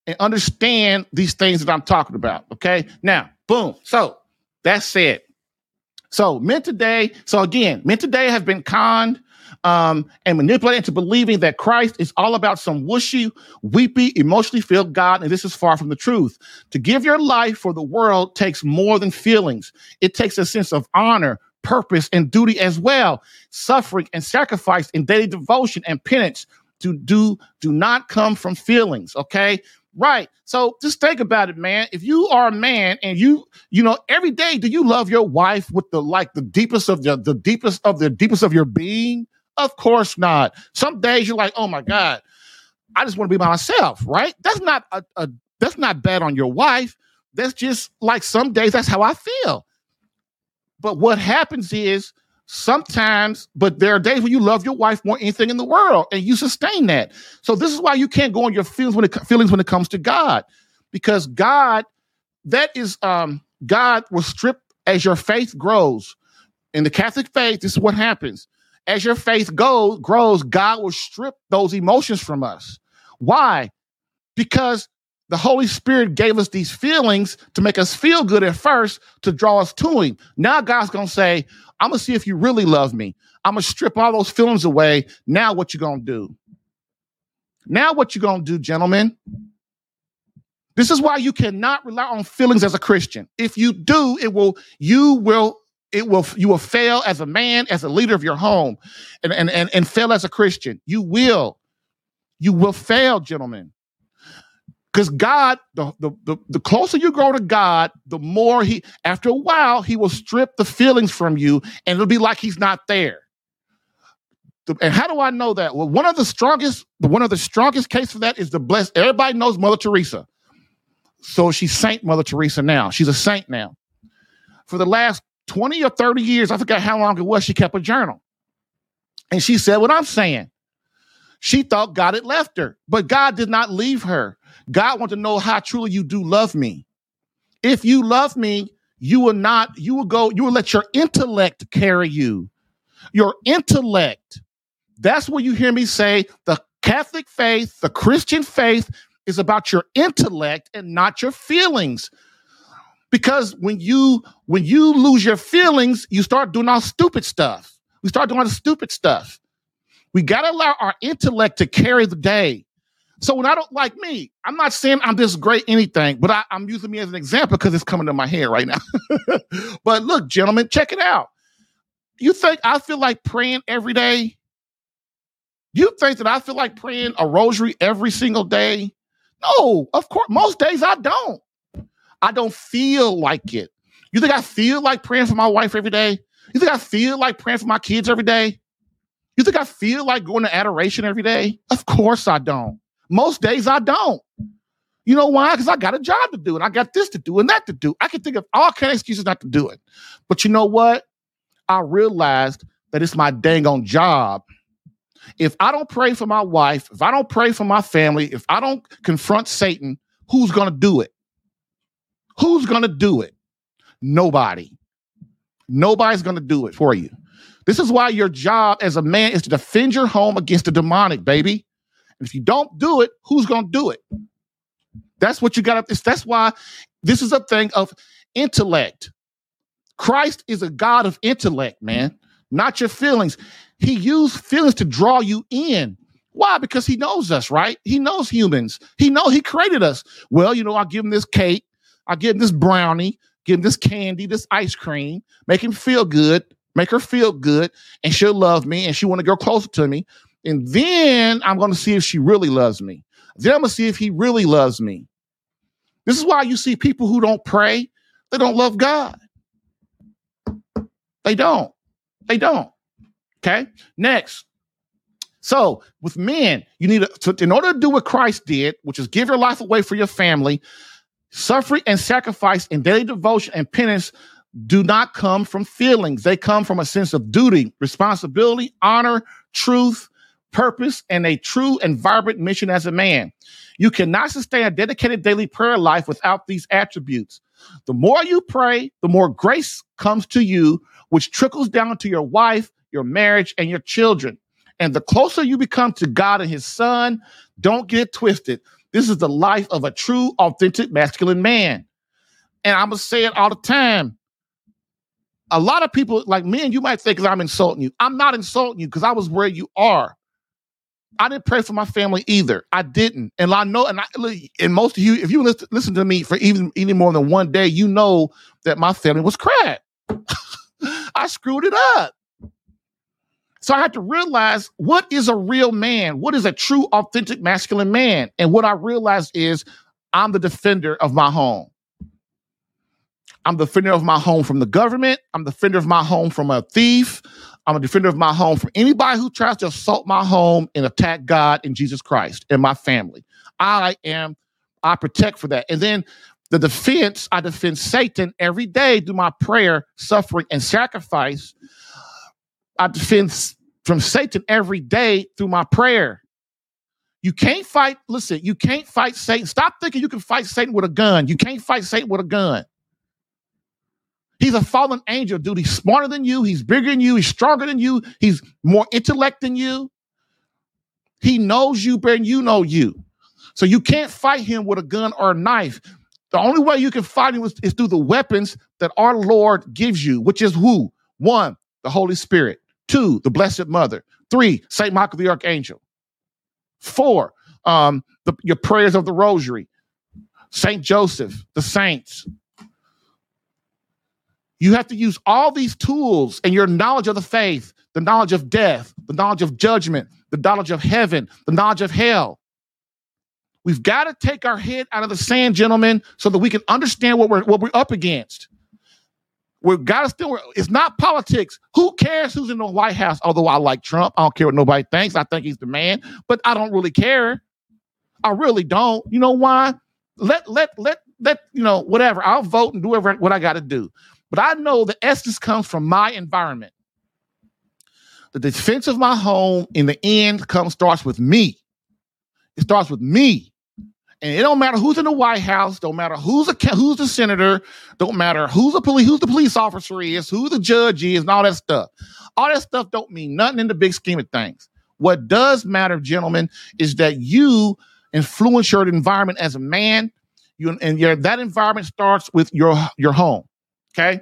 and understand these things that I'm talking about. Okay. Now, boom. So that's it. So men today, so again, men today have been conned um, and manipulated into believing that Christ is all about some whooshy, weepy, emotionally filled God, and this is far from the truth. To give your life for the world takes more than feelings. It takes a sense of honor, purpose, and duty as well. Suffering and sacrifice in daily devotion and penance to do do not come from feelings. Okay. Right. So just think about it, man. If you are a man and you, you know, every day, do you love your wife with the like the deepest of the, the deepest of the deepest of your being? Of course not. Some days you're like, oh my God, I just want to be by myself, right? That's not a, a that's not bad on your wife. That's just like some days that's how I feel. But what happens is sometimes, but there are days when you love your wife more than anything in the world, and you sustain that. So this is why you can't go on your feelings when it feelings when it comes to God, because God, that is um God will strip as your faith grows. In the Catholic faith, this is what happens as your faith goes, grows, God will strip those emotions from us. Why? Because the Holy Spirit gave us these feelings to make us feel good at first to draw us to Him. Now God's gonna say, I'm gonna see if you really love me. I'm gonna strip all those feelings away. Now what you gonna do? Now, what you gonna do, gentlemen? This is why you cannot rely on feelings as a Christian. If you do, it will, you will, it will, you will fail as a man, as a leader of your home, and and and, and fail as a Christian. You will, you will fail, gentlemen. Because God, the, the, the, the closer you grow to God, the more He, after a while, He will strip the feelings from you and it'll be like He's not there. And how do I know that? Well, one of the strongest, one of the strongest case for that is the blessed. Everybody knows Mother Teresa. So she's Saint Mother Teresa now. She's a saint now. For the last 20 or 30 years, I forgot how long it was, she kept a journal. And she said what I'm saying. She thought God had left her, but God did not leave her. God wants to know how truly you do love me. If you love me, you will not, you will go, you will let your intellect carry you. Your intellect. That's what you hear me say. The Catholic faith, the Christian faith is about your intellect and not your feelings. Because when you when you lose your feelings, you start doing all stupid stuff. We start doing all the stupid stuff. We got to allow our intellect to carry the day. So when I don't like me, I'm not saying I'm this great anything, but I, I'm using me as an example because it's coming to my head right now. [LAUGHS] but look, gentlemen, check it out. You think I feel like praying every day? You think that I feel like praying a rosary every single day? No, of course. Most days I don't. I don't feel like it. You think I feel like praying for my wife every day? You think I feel like praying for my kids every day? You think I feel like going to adoration every day? Of course I don't. Most days I don't. You know why? Because I got a job to do and I got this to do and that to do. I can think of all kind of excuses not to do it. But you know what? I realized that it's my dang on job. If I don't pray for my wife, if I don't pray for my family, if I don't confront Satan, who's going to do it? Who's going to do it? Nobody. Nobody's going to do it for you. This is why your job as a man is to defend your home against the demonic, baby. And if you don't do it, who's going to do it? That's what you got to. That's why this is a thing of intellect. Christ is a God of intellect, man, not your feelings. He used feelings to draw you in. Why? Because he knows us, right? He knows humans. He know he created us. Well, you know, I'll give him this cake. I'll give him this brownie, give him this candy, this ice cream, make him feel good, make her feel good, and she'll love me and she want to go closer to me. And then I'm going to see if she really loves me. Then I'm going to see if he really loves me. This is why you see people who don't pray, they don't love God. They don't. They don't. Okay. Next. So with men, you need to, in order to do what Christ did, which is give your life away for your family, suffering and sacrifice and daily devotion and penance do not come from feelings. They come from a sense of duty, responsibility, honor, truth, purpose, and a true and vibrant mission as a man. You cannot sustain a dedicated daily prayer life without these attributes. The more you pray, the more grace comes to you, which trickles down to your wife, your marriage, and your children. And the closer you become to God and his son, don't get it twisted. This is the life of a true, authentic masculine man. And I'm going to say it all the time. A lot of people, like me and you, might think that I'm insulting you. I'm not insulting you because I was where you are. I didn't pray for my family either. I didn't, and I know, and I, and most of you, if you listen, listen to me for even even more than one day, you know that my family was crap. [LAUGHS] I screwed it up. So I had to realize what is a real man? What is a true, authentic masculine man? And what I realized is I'm the defender of my home. I'm the defender of my home from the government. I'm the defender of my home from a thief. I'm a defender of my home from anybody who tries to assault my home and attack God and Jesus Christ and my family. I am, I protect for that. And then the defense, I defend Satan every day through my prayer, suffering, and sacrifice. I defend from Satan every day through my prayer. You can't fight, listen, you can't fight Satan. Stop thinking you can fight Satan with a gun. You can't fight Satan with a gun. He's a fallen angel, dude. He's smarter than you. He's bigger than you. He's stronger than you. He's more intellect than you. He knows you better than you know you. So you can't fight him with a gun or a knife. The only way you can fight him is, is through the weapons that our Lord gives you, which is who? One, the Holy Spirit. Two, the Blessed Mother. Three, St. Michael the Archangel. Four, um, the, your prayers of the rosary, Saint Joseph, the saints. You have to use all these tools and your knowledge of the faith, the knowledge of death, the knowledge of judgment, the knowledge of heaven, the knowledge of hell. We've got to take our head out of the sand, gentlemen, so that we can understand what we're what we're up against. We've got to still. It's not politics. Who cares who's in the White House? Although I like Trump, I don't care what nobody thinks. I think he's the man, but I don't really care. I really don't. You know why? Let let let let you know whatever. I'll vote and do whatever what I got to do. But I know the essence comes from my environment. The defense of my home in the end comes starts with me. It starts with me. And it don't matter who's in the White House, don't matter who's a who's the senator, don't matter who's the police, who's the police officer is, who the judge is, and all that stuff. All that stuff don't mean nothing in the big scheme of things. What does matter, gentlemen, is that you influence your environment as a man. You and your that environment starts with your your home. Okay,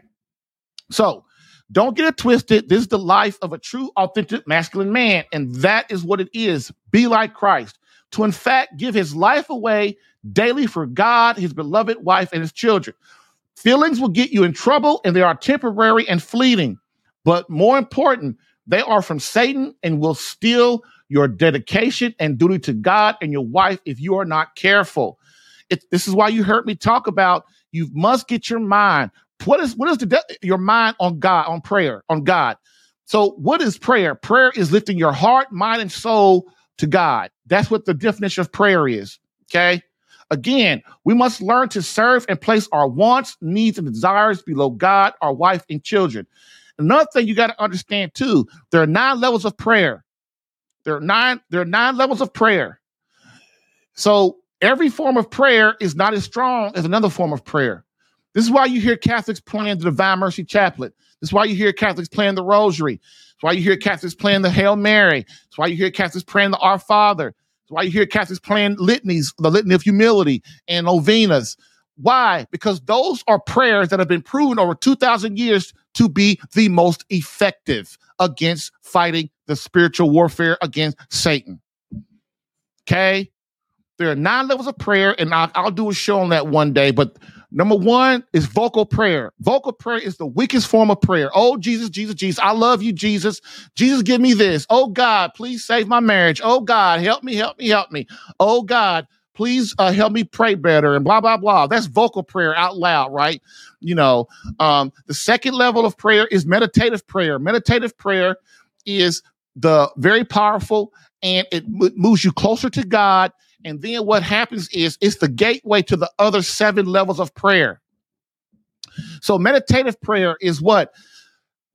so don't get it twisted. This is the life of a true, authentic masculine man, and that is what it is. Be like Christ to in fact give his life away daily for God, his beloved wife, and his children. Feelings will get you in trouble and they are temporary and fleeting. But more important, they are from Satan and will steal your dedication and duty to God and your wife if you are not careful. It, this is why you heard me talk about you must get your mind. What is what is the de- your mind on God, on prayer, on God? So what is prayer? Prayer is lifting your heart, mind, and soul to God. That's what the definition of prayer is. Okay. Again, we must learn to serve and place our wants, needs, and desires below God, our wife, and children. Another thing you got to understand too, there are nine levels of prayer. There are nine, there are nine levels of prayer. So every form of prayer is not as strong as another form of prayer. This is why you hear Catholics playing the Divine Mercy Chaplet. This is why you hear Catholics playing the Rosary. It's why you hear Catholics playing the Hail Mary. It's why you hear Catholics praying the Our Father. It's why you hear Catholics playing litanies, the Litany of Humility and novenas. Why? Because those are prayers that have been proven over 2,000 years to be the most effective against fighting the spiritual warfare against Satan. Okay? There are nine levels of prayer, and I'll, I'll do a show on that one day, but Number one is vocal prayer. Vocal prayer is the weakest form of prayer. Oh, Jesus, Jesus, Jesus, I love you, Jesus. Jesus, give me this. Oh, God, please save my marriage. Oh, God, help me, help me, help me. Oh, God, please uh, help me pray better and blah, blah, blah. That's vocal prayer out loud, right? You know, um, the second level of prayer is meditative prayer. Meditative prayer is the very powerful and it moves you closer to God and then what happens is it's the gateway to the other seven levels of prayer. So meditative prayer is what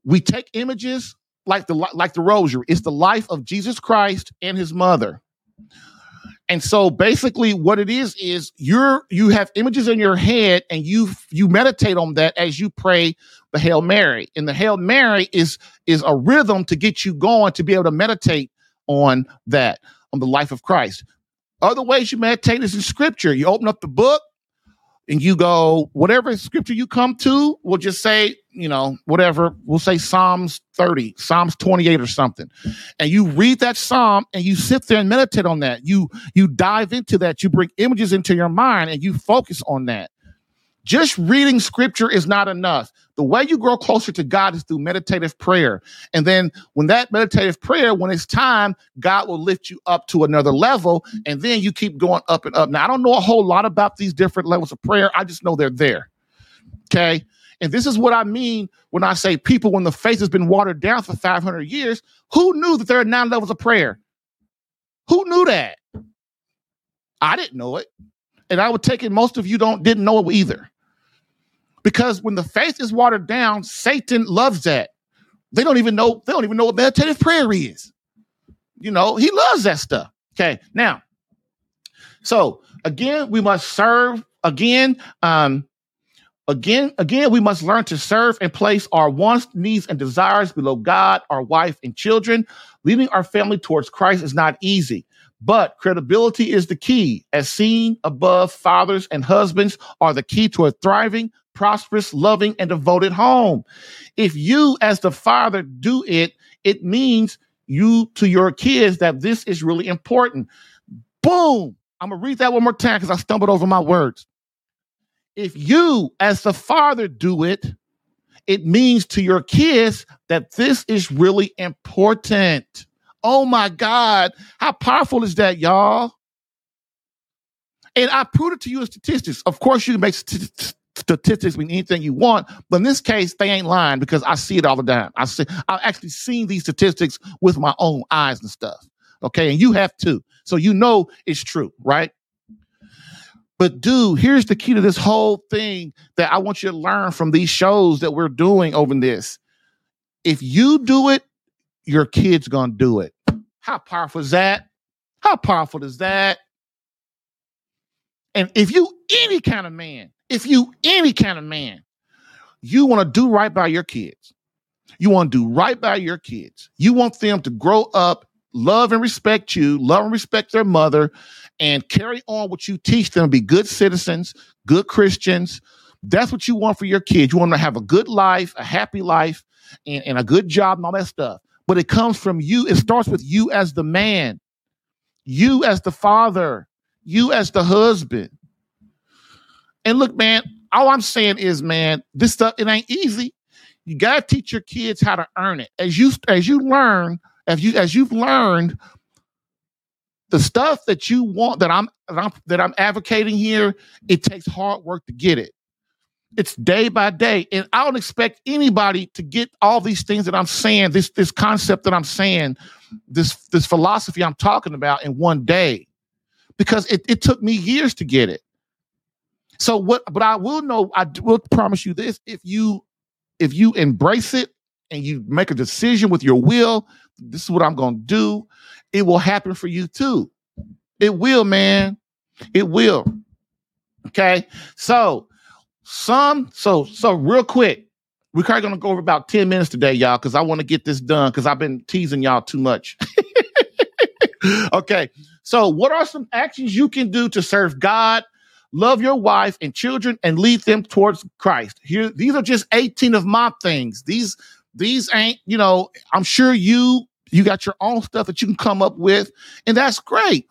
we take images like the like the rosary. It's the life of Jesus Christ and his mother. And so basically what it is is you're you have images in your head and you you meditate on that as you pray the Hail Mary. And the Hail Mary is is a rhythm to get you going to be able to meditate on that on the life of Christ. Other ways you meditate is in scripture. You open up the book and you go, whatever scripture you come to, we'll just say, you know, whatever, we'll say Psalms 30, Psalms 28 or something. And you read that Psalm and you sit there and meditate on that. You you dive into that, you bring images into your mind and you focus on that. Just reading scripture is not enough. The way you grow closer to God is through meditative prayer. And then when that meditative prayer, when it's time, God will lift you up to another level. And then you keep going up and up. Now, I don't know a whole lot about these different levels of prayer. I just know they're there. Okay. And this is what I mean when I say people, when the faith has been watered down for 500 years, who knew that there are nine levels of prayer? Who knew that? I didn't know it. And I would take it most of you don't didn't know it either. Because when the faith is watered down, Satan loves that. They don't even know, they don't even know what meditative prayer is. You know, he loves that stuff. Okay. Now, so again, we must serve again. Um, again, again, we must learn to serve and place our wants, needs, and desires below God, our wife, and children. Leading our family towards Christ is not easy. But credibility is the key. As seen above, fathers and husbands are the key to a thriving, prosperous, loving, and devoted home. If you, as the father, do it, it means you to your kids that this is really important. Boom. I'm going to read that one more time because I stumbled over my words. If you, as the father, do it, it means to your kids that this is really important. Oh my God. How powerful is that, y'all? And I proved it to you in statistics. Of course, you can make st- statistics mean anything you want, but in this case, they ain't lying because I see it all the time. I see, I've actually seen these statistics with my own eyes and stuff. Okay, and you have too, so you know it's true, right? But dude, here's the key to this whole thing that I want you to learn from these shows that we're doing over this. If you do it, your kid's gonna do it. How powerful is that? How powerful is that? And if you any kind of man, if you any kind of man, you want to do right by your kids. You want to do right by your kids. You want them to grow up, love and respect you, love and respect their mother, and carry on what you teach them, be good citizens, good Christians. That's what you want for your kids. You want them to have a good life, a happy life, and, and a good job and all that stuff. But it comes from you. It starts with you as the man, you as the father, you as the husband. And look, man, all I'm saying is, man, this stuff it ain't easy. You gotta teach your kids how to earn it. As you as you learn, as you as you've learned the stuff that you want that I'm that I'm that I'm advocating here, it takes hard work to get it. It's day by day, and I don't expect anybody to get all these things that I'm saying, this this concept that I'm saying, this this philosophy I'm talking about in one day, because it, it took me years to get it. So what? But I will know. I will promise you this: if you if you embrace it and you make a decision with your will, this is what I'm going to do. It will happen for you too. It will, man. It will. Okay. So some. So so real quick. We're probably gonna go over about 10 minutes today, y'all, because I want to get this done because I've been teasing y'all too much. [LAUGHS] okay. So, what are some actions you can do to serve God love your wife and children and lead them towards Christ. Here, these are just 18 of my things. These, these ain't, you know, I'm sure you, you got your own stuff that you can come up with, and that's great.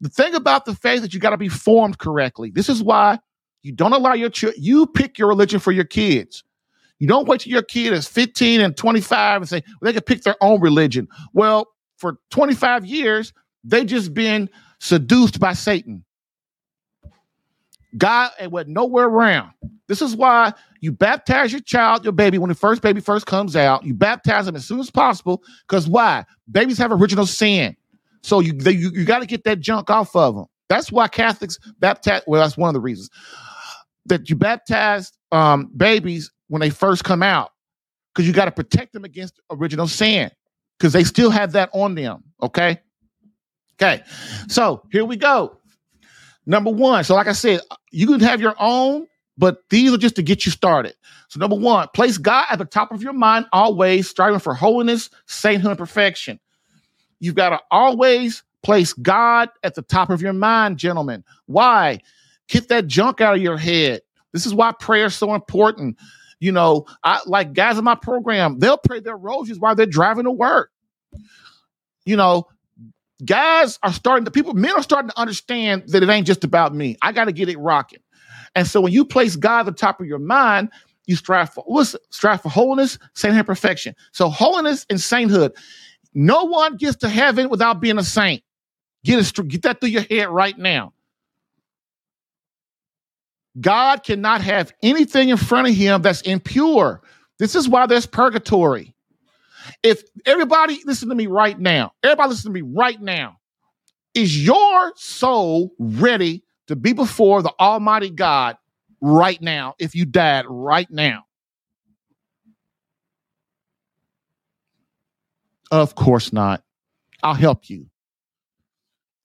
The thing about the faith that you got to be formed correctly. This is why you don't allow your you pick your religion for your kids. You don't wait till your kid is 15 and 25 and say well, they can pick their own religion. Well, for 25 years, they just been seduced by Satan. God went nowhere around. This is why you baptize your child, your baby, when the first baby first comes out. You baptize them as soon as possible. Because why? Babies have original sin, so you they, you, you got to get that junk off of them. That's why Catholics baptize. Well, that's one of the reasons that you baptize um, babies when they first come out, because you got to protect them against original sin, because they still have that on them. Okay. Okay. So here we go. Number one, so like I said, you can have your own, but these are just to get you started. So number one, place God at the top of your mind, always striving for holiness, sainthood, and perfection. You've got to always place God at the top of your mind, gentlemen. Why? Get that junk out of your head. This is why prayer is so important. You know, I like guys in my program, they'll pray their roses while they're driving to work. You know, guys are starting to people men are starting to understand that it ain't just about me. I got to get it rocking. And so when you place god at the top of your mind you strive for listen strive for holiness sainthood and perfection. So holiness and sainthood no one gets to heaven without being a saint. Get it get that through your head right now. God cannot have anything in front of him that's impure. This is why there's purgatory if everybody listen to me right now, everybody listen to me right now. Is your soul ready to be before the Almighty God right now if you died right now? Of course not. I'll help you.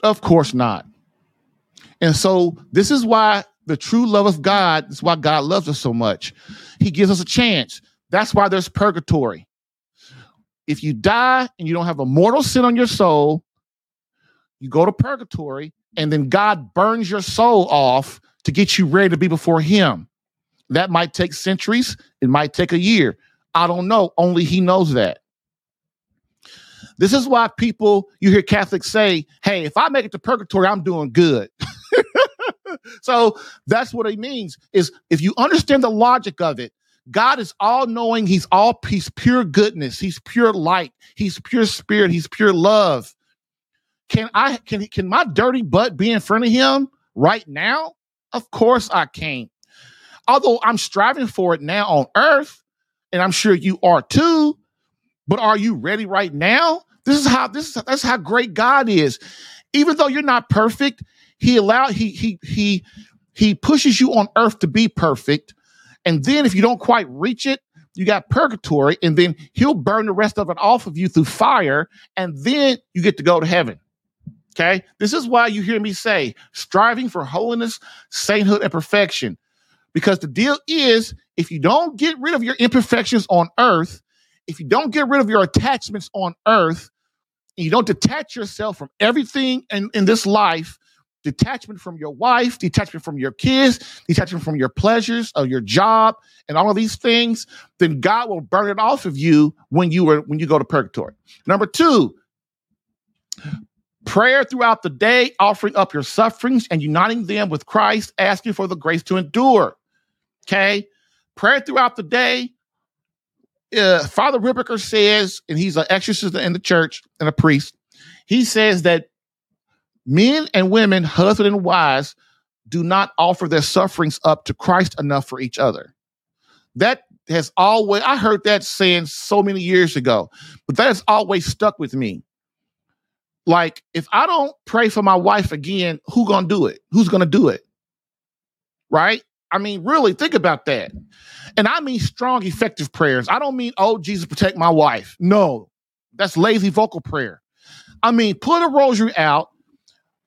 Of course not. And so this is why the true love of God, is why God loves us so much. He gives us a chance. That's why there's purgatory if you die and you don't have a mortal sin on your soul, you go to purgatory, and then God burns your soul off to get you ready to be before Him. That might take centuries, it might take a year. I don't know. Only He knows that. This is why people, you hear Catholics say, hey, if I make it to purgatory, I'm doing good. [LAUGHS] so that's what it means is if you understand the logic of it, God is all knowing. He's all peace, pure goodness. He's pure light. He's pure spirit. He's pure love. Can I can can my dirty butt be in front of him right now? Of course I can't. Although I'm striving for it now on earth, and I'm sure you are too. But are you ready right now? This is how this is that's how great God is. Even though you're not perfect, he allowed he he he he pushes you on earth to be perfect. And then if you don't quite reach it, you got purgatory, and then he'll burn the rest of it off of you through fire, and then you get to go to heaven. Okay. This is why you hear me say striving for holiness, sainthood, and perfection. Because the deal is, if you don't get rid of your imperfections on earth, if you don't get rid of your attachments on earth, and you don't detach yourself from everything in, in this life, detachment from your wife, detachment from your kids, detachment from your pleasures of your job, and all of these things, then God will burn it off of you when you are when you go to purgatory. Number two, prayer throughout the day, offering up your sufferings and uniting them with Christ, asking for the grace to endure. Okay, prayer throughout the day, uh, Father Ripperger says, and he's an exorcist in the church and a priest, he says that men and women, husband and wives, do not offer their sufferings up to Christ enough for each other. That has always, I heard that saying so many years ago, but that has always stuck with me. Like, if I don't pray for my wife again, who gonna do it? Who's gonna do it? Right? I mean, really think about that. And I mean strong, effective prayers. I don't mean, oh, Jesus, protect my wife. No, that's lazy vocal prayer. I mean, put a rosary out,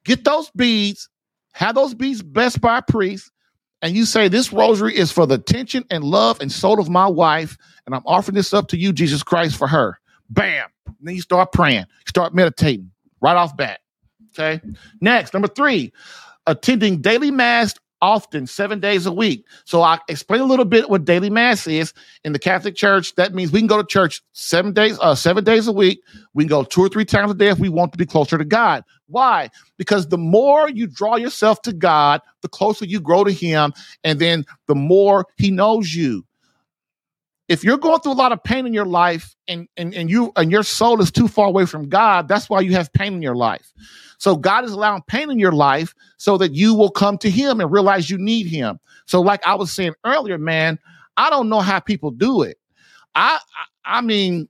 get those beads, have those beads best by priest, and you say, This rosary is for the attention and love and soul of my wife, and I'm offering this up to you, Jesus Christ, for her. Bam. And then you start praying, start meditating right off bat. Okay. Next, number three, attending daily mass often seven days a week. So I explain a little bit what daily mass is in the Catholic Church. That means we can go to church seven days, uh, seven days a week. We can go two or three times a day if we want to be closer to God. Why? Because the more you draw yourself to God, the closer you grow to Him, and then the more He knows you. If you're going through a lot of pain in your life and, and, and you and your soul is too far away from God, that's why you have pain in your life. So God is allowing pain in your life so that you will come to him and realize you need him. So like I was saying earlier, man, I don't know how people do it. I I, I mean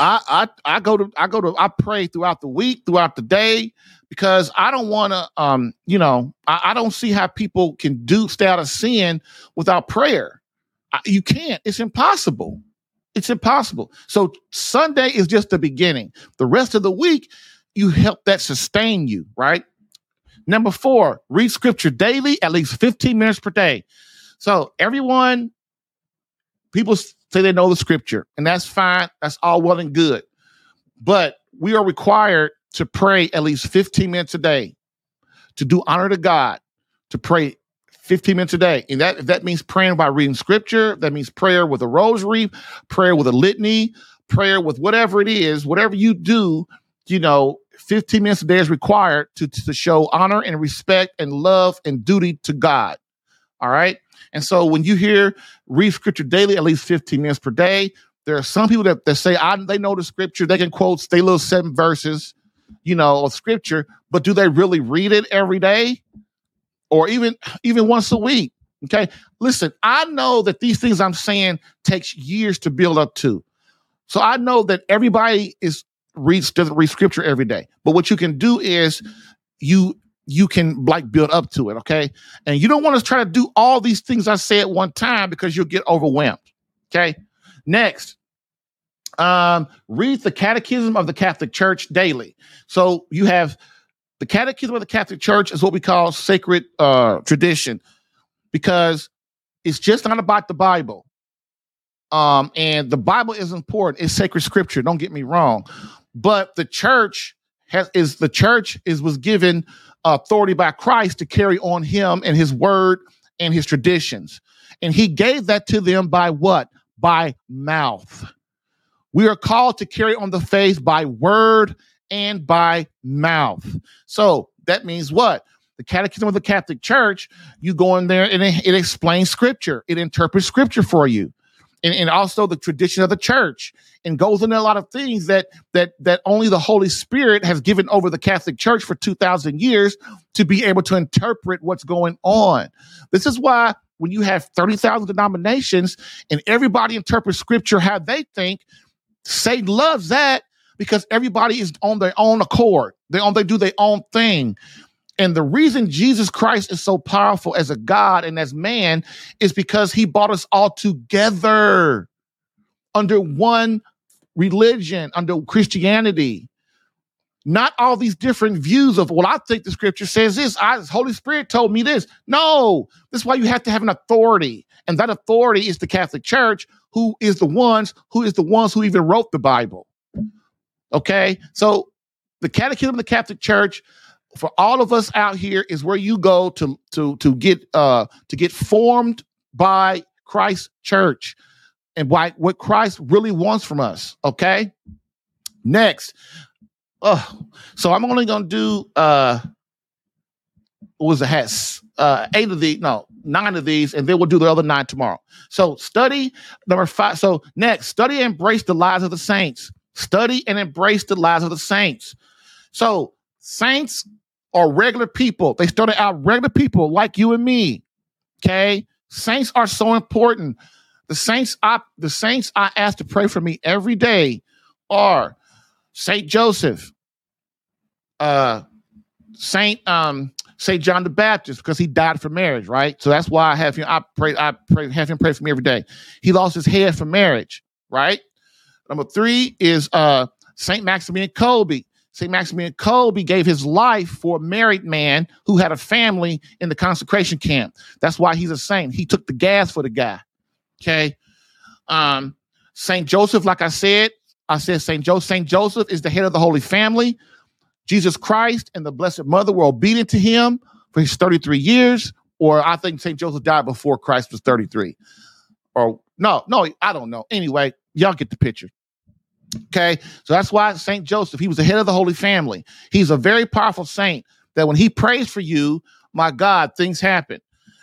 I, I I go to I go to I pray throughout the week, throughout the day, because I don't want to um, you know, I, I, don't see how people can do stay out of sin without prayer. You can't. It's impossible. It's impossible. So Sunday is just the beginning. The rest of the week, you help that sustain you, right? Number four, read scripture daily, at least 15 minutes per day. So everyone, people say they know the scripture, and that's fine. That's all well and good. But we are required to pray at least 15 minutes a day, to do honor to God, to pray 15 minutes a day. And that that means praying by reading scripture, that means prayer with a rosary, prayer with a litany, prayer with whatever it is, whatever you do, you know, 15 minutes a day is required to, to show honor and respect and love and duty to God. All right. And so when you hear read scripture daily, at least 15 minutes per day, there are some people that, that say I, they know the scripture, they can quote stay little seven verses, you know, of scripture, but do they really read it every day or even even once a week? Okay. Listen, I know that these things I'm saying takes years to build up to. So I know that everybody is reads doesn't read scripture every day. But what you can do is you you can like build up to it, okay? And you don't want to try to do all these things I say at one time because you'll get overwhelmed. Okay. Next, um, read the Catechism of the Catholic Church daily. So you have the Catechism of the Catholic Church is what we call sacred uh, tradition because it's just not about the Bible. Um, and the Bible is important. It's sacred scripture. Don't get me wrong but the church has is the church is was given authority by Christ to carry on him and his word and his traditions. And he gave that to them by what? By mouth. We are called to carry on the faith by word and by mouth. So that means what? The Catechism of the Catholic Church, you go in there and it, it explains scripture, it interprets scripture for you. And, and, also the tradition of the church and goes into a lot of things that that that only the holy spirit has given over the catholic church for 2000 years to be able to interpret what's going on this is why when you have 30,000 denominations and everybody interprets scripture how they think satan loves that because everybody is on their own accord they on they do their own thing and the reason Jesus Christ is so powerful as a God and as man is because he brought us all together under one religion, under Christianity. Not all these different views of, well, I think the scripture says this. I, Holy Spirit told me this. No, this is why you have to have an authority. And that authority is the Catholic Church, who is the ones, who is the ones who even wrote the Bible. Okay. So the Catechism of the Catholic Church for all of us out here is where you go to to to get uh to get formed by Christ church and by what Christ really wants from us. Okay. Next. Oh, so I'm only gonna do uh what was it has uh eight of these, no, nine of these, and then we'll do the other nine tomorrow. So study number five. So next, study and embrace the lives of the saints. Study and embrace the lives of the saints. So saints are regular people. They started out regular people like you and me. Okay. Saints are so important. The saints I the saints I ask to pray for me every day are Saint Joseph, uh Saint um Saint John the Baptist, because he died for marriage, right? So that's why I have him, I pray, I pray, have him pray for me every day. He lost his head for marriage, right? Number three is uh Saint Maximilian Kolbe. St. Maximilian Kolbe gave his life for a married man who had a family in the consecration camp. That's why he's a saint. He took the gas for the guy. Okay. Um, St. Joseph, like I said, I said St. Joseph. St. Joseph is the head of the Holy Family. Jesus Christ and the Blessed Mother were obedient to him for his 33 years, or I think St. Joseph died before Christ was 33. Or no, no, I don't know. Anyway, y'all get the picture. Okay. So that's why St. Joseph, he was the head of the Holy Family. He's a very powerful saint that when he prays for you, my God, things happen.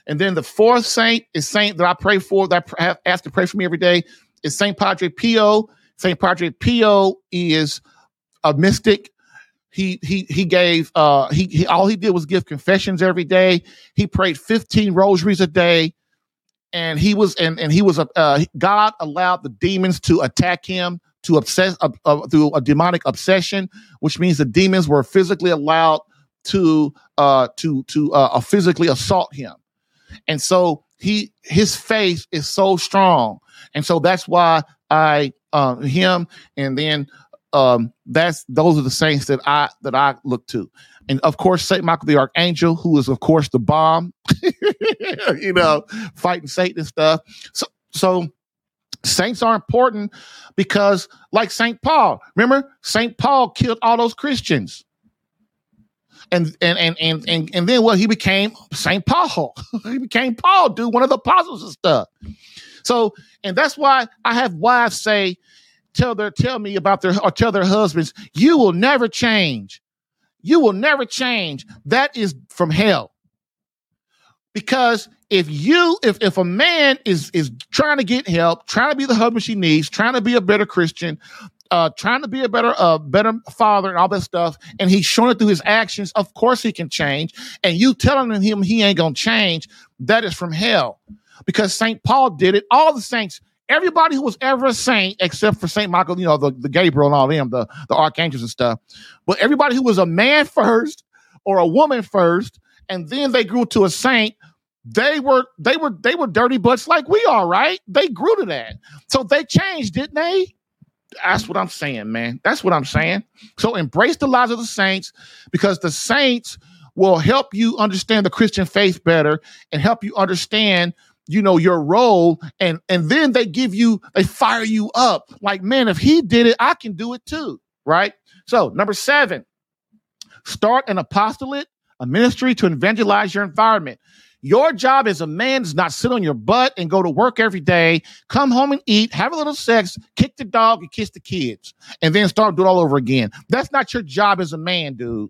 And then the fourth saint is saint that I pray for, that I asked to pray for me every day, is Saint Padre Pio. Saint Padre Pio is a mystic. He he he gave uh he, he all he did was give confessions every day. He prayed 15 rosaries a day and he was and and he was a uh, God allowed the demons to attack him to obsess uh, uh, through a demonic obsession, which means the demons were physically allowed to uh, to to uh, physically assault him, and so he his faith is so strong, and so that's why I uh, him, and then um, that's those are the saints that I that I look to, and of course Saint Michael the Archangel, who is of course the bomb, [LAUGHS] you know, fighting Satan and stuff. So so Saints are important because, like St. Paul, remember, St. Paul killed all those Christians. And and and and and, and then well, he became St. Paul. [LAUGHS] he became Paul, dude, one of the apostles and stuff. So, and that's why I have wives say, tell their tell me about their or tell their husbands, you will never change. You will never change. That is from hell. Because if you if if a man is is trying to get help, trying to be the husband she needs, trying to be a better Christian, uh, trying to be a better uh, better father and all that stuff, and he's showing it through his actions, of course he can change. And you telling him he ain't gonna change, that is from hell. Because Saint Paul did it. All the saints, everybody who was ever a saint, except for Saint Michael, you know, the, the Gabriel and all them, the, the archangels and stuff. But everybody who was a man first or a woman first, and then they grew to a saint they were they were they were dirty butts like we are, right? They grew to that. So they changed, didn't they? That's what I'm saying, man. That's what I'm saying. So embrace the lives of the saints because the saints will help you understand the Christian faith better and help you understand you know your role and and then they give you they fire you up like man if he did it i can do it too right so number seven start an apostolate a ministry to evangelize your environment Your job as a man is not sit on your butt and go to work every day, come home and eat, have a little sex, kick the dog, and kiss the kids, and then start doing all over again. That's not your job as a man, dude.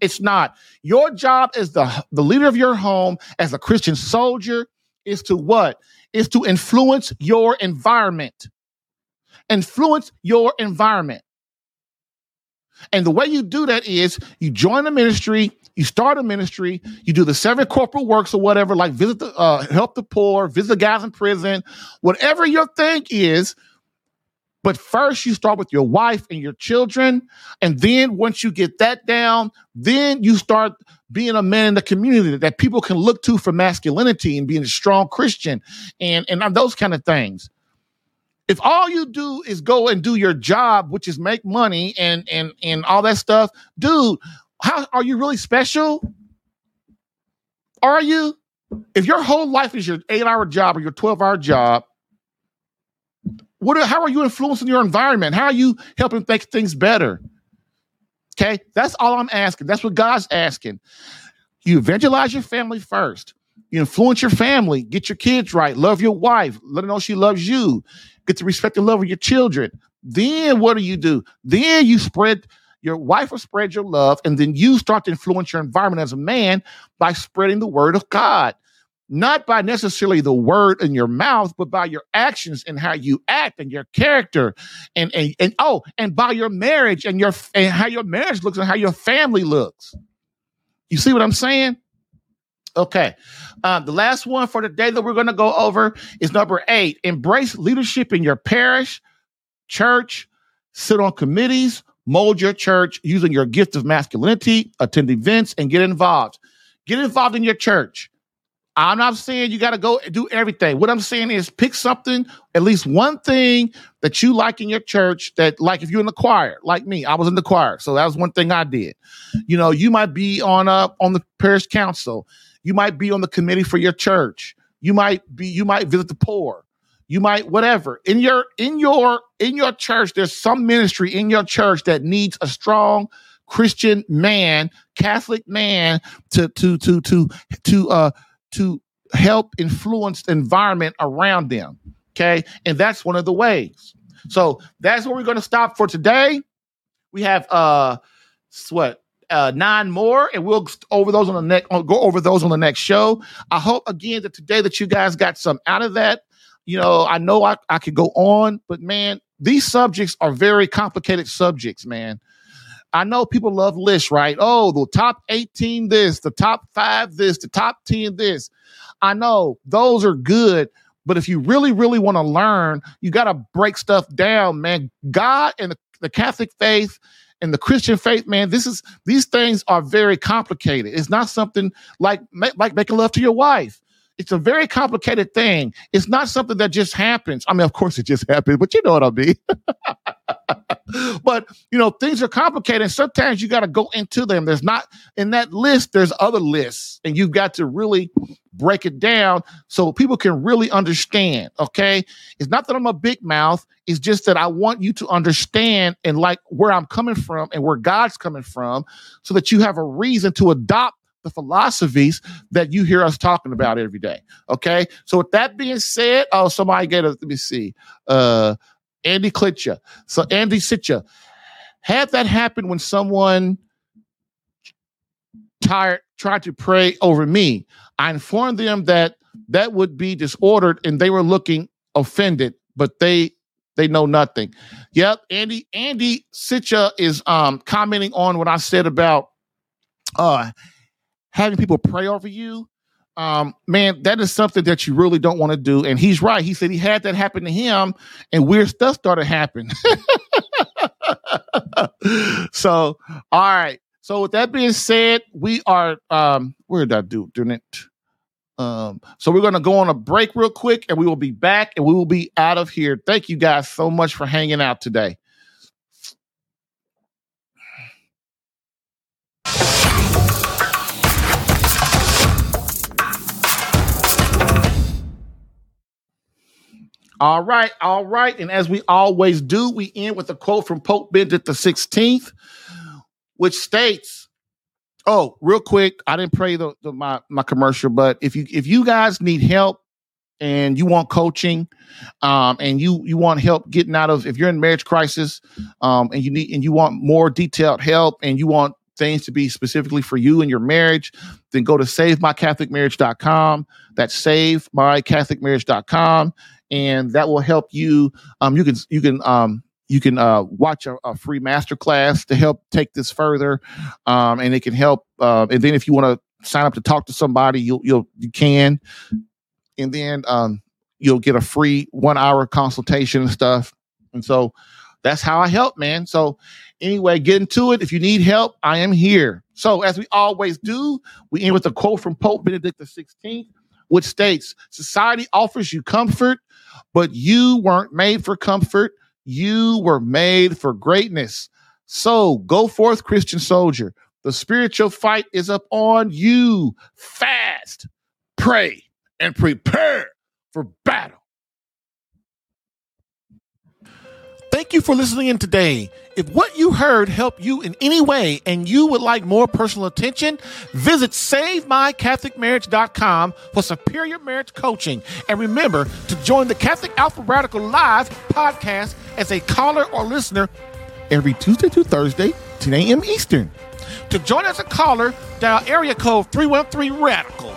It's not. Your job as the, the leader of your home, as a Christian soldier, is to what? Is to influence your environment. Influence your environment. And the way you do that is you join a ministry, you start a ministry, you do the seven corporal works or whatever, like visit the uh, help the poor, visit the guys in prison, whatever your thing is. But first, you start with your wife and your children, and then once you get that down, then you start being a man in the community that people can look to for masculinity and being a strong Christian, and and those kind of things if all you do is go and do your job, which is make money and and and all that stuff, dude, how are you really special? Are you? If your whole life is your eight-hour job or your 12-hour job, what are, how are you influencing your environment? How are you helping make things better? Okay, that's all I'm asking. That's what God's asking. You evangelize your family first. You influence your family, get your kids right, love your wife, let her know she loves you get to respect and love of your children. Then what do you do? Then you spread your wife will spread your love, and then you start to influence your environment as a man by spreading the word of God. Not by necessarily the word in your mouth, but by your actions and how you act and your character, and and, and oh, and by your marriage and your and how your marriage looks and how your family looks. You see what I'm saying? Okay. Uh, the last one for the day that we're going to go over is number eight. Embrace leadership in your parish, church, sit on committees, mold your church using your gift of masculinity, attend events, and get involved. Get involved in your church. I'm not saying you got to go do everything. What I'm saying is pick something, at least one thing that you like in your church that, like if you're in the choir, like me, I was in the choir. So that was one thing I did. You know, you might be on uh on the parish council you might be on the committee for your church. You might be, you might visit the poor. You might, whatever. In your, in your, in your church, there's some ministry in your church that needs a strong Christian man, Catholic man to, to, to, to, to, uh, to help influence the environment around them. Okay. And that's one of the ways. So that's where we're going to stop for today. We have, uh, what, uh, nine more, and we'll over those on the next go over those on the next show. I hope again that today that you guys got some out of that. You know, I know I, I could go on, but man, these subjects are very complicated subjects, man. I know people love lists, right? Oh, the top 18 this, the top five this, the top 10 this. I know those are good, but if you really, really want to learn, you got to break stuff down, man. God and the, the Catholic faith and the Christian faith, man, this is these things are very complicated. It's not something like like making love to your wife. It's a very complicated thing. It's not something that just happens. I mean, of course, it just happens, but you know what I mean. [LAUGHS] but you know, things are complicated. And sometimes you got to go into them. There's not in that list, there's other lists, and you've got to really break it down so people can really understand. Okay. It's not that I'm a big mouth, it's just that I want you to understand and like where I'm coming from and where God's coming from so that you have a reason to adopt the philosophies that you hear us talking about every day. Okay. So with that being said, oh, somebody get a, let me see. Uh, Andy Klitcha. So Andy Sitcha. Had that happen when someone tired tried to pray over me, I informed them that that would be disordered and they were looking offended, but they they know nothing. Yep, Andy Andy Sitcha is um commenting on what I said about uh having people pray over you um, man, that is something that you really don't want to do. And he's right. He said he had that happen to him, and weird stuff started happening. [LAUGHS] so, all right. So, with that being said, we are. Um, where did I do? Doing it. Um, so we're going to go on a break real quick, and we will be back, and we will be out of here. Thank you guys so much for hanging out today. All right, all right. And as we always do, we end with a quote from Pope Benedict the 16th, which states, Oh, real quick, I didn't pray the, the my my commercial, but if you if you guys need help and you want coaching, um, and you you want help getting out of if you're in marriage crisis, um, and you need and you want more detailed help, and you want things to be specifically for you and your marriage, then go to savemycatholicmarriage.com. That's savemycatholicmarriage.com, and that will help you. Um, you can you can um you can uh, watch a, a, free masterclass to help take this further, um, and it can help. Uh, and then if you want to sign up to talk to somebody, you'll you'll you can, and then um, you'll get a free one hour consultation and stuff. And so that's how I help, man. So anyway, get into it. If you need help, I am here. So as we always do, we end with a quote from Pope Benedict XVI, which states, "Society offers you comfort, but you weren't made for comfort." You were made for greatness. So go forth, Christian soldier. The spiritual fight is up on you. Fast, pray, and prepare for battle. Thank you for listening in today. If what you heard helped you in any way and you would like more personal attention, visit SaveMyCatholicMarriage.com for superior marriage coaching. And remember to join the Catholic Alpha Radical Live podcast as a caller or listener every Tuesday to Thursday, 10 a.m. Eastern. To join as a caller, dial area code 313 Radical.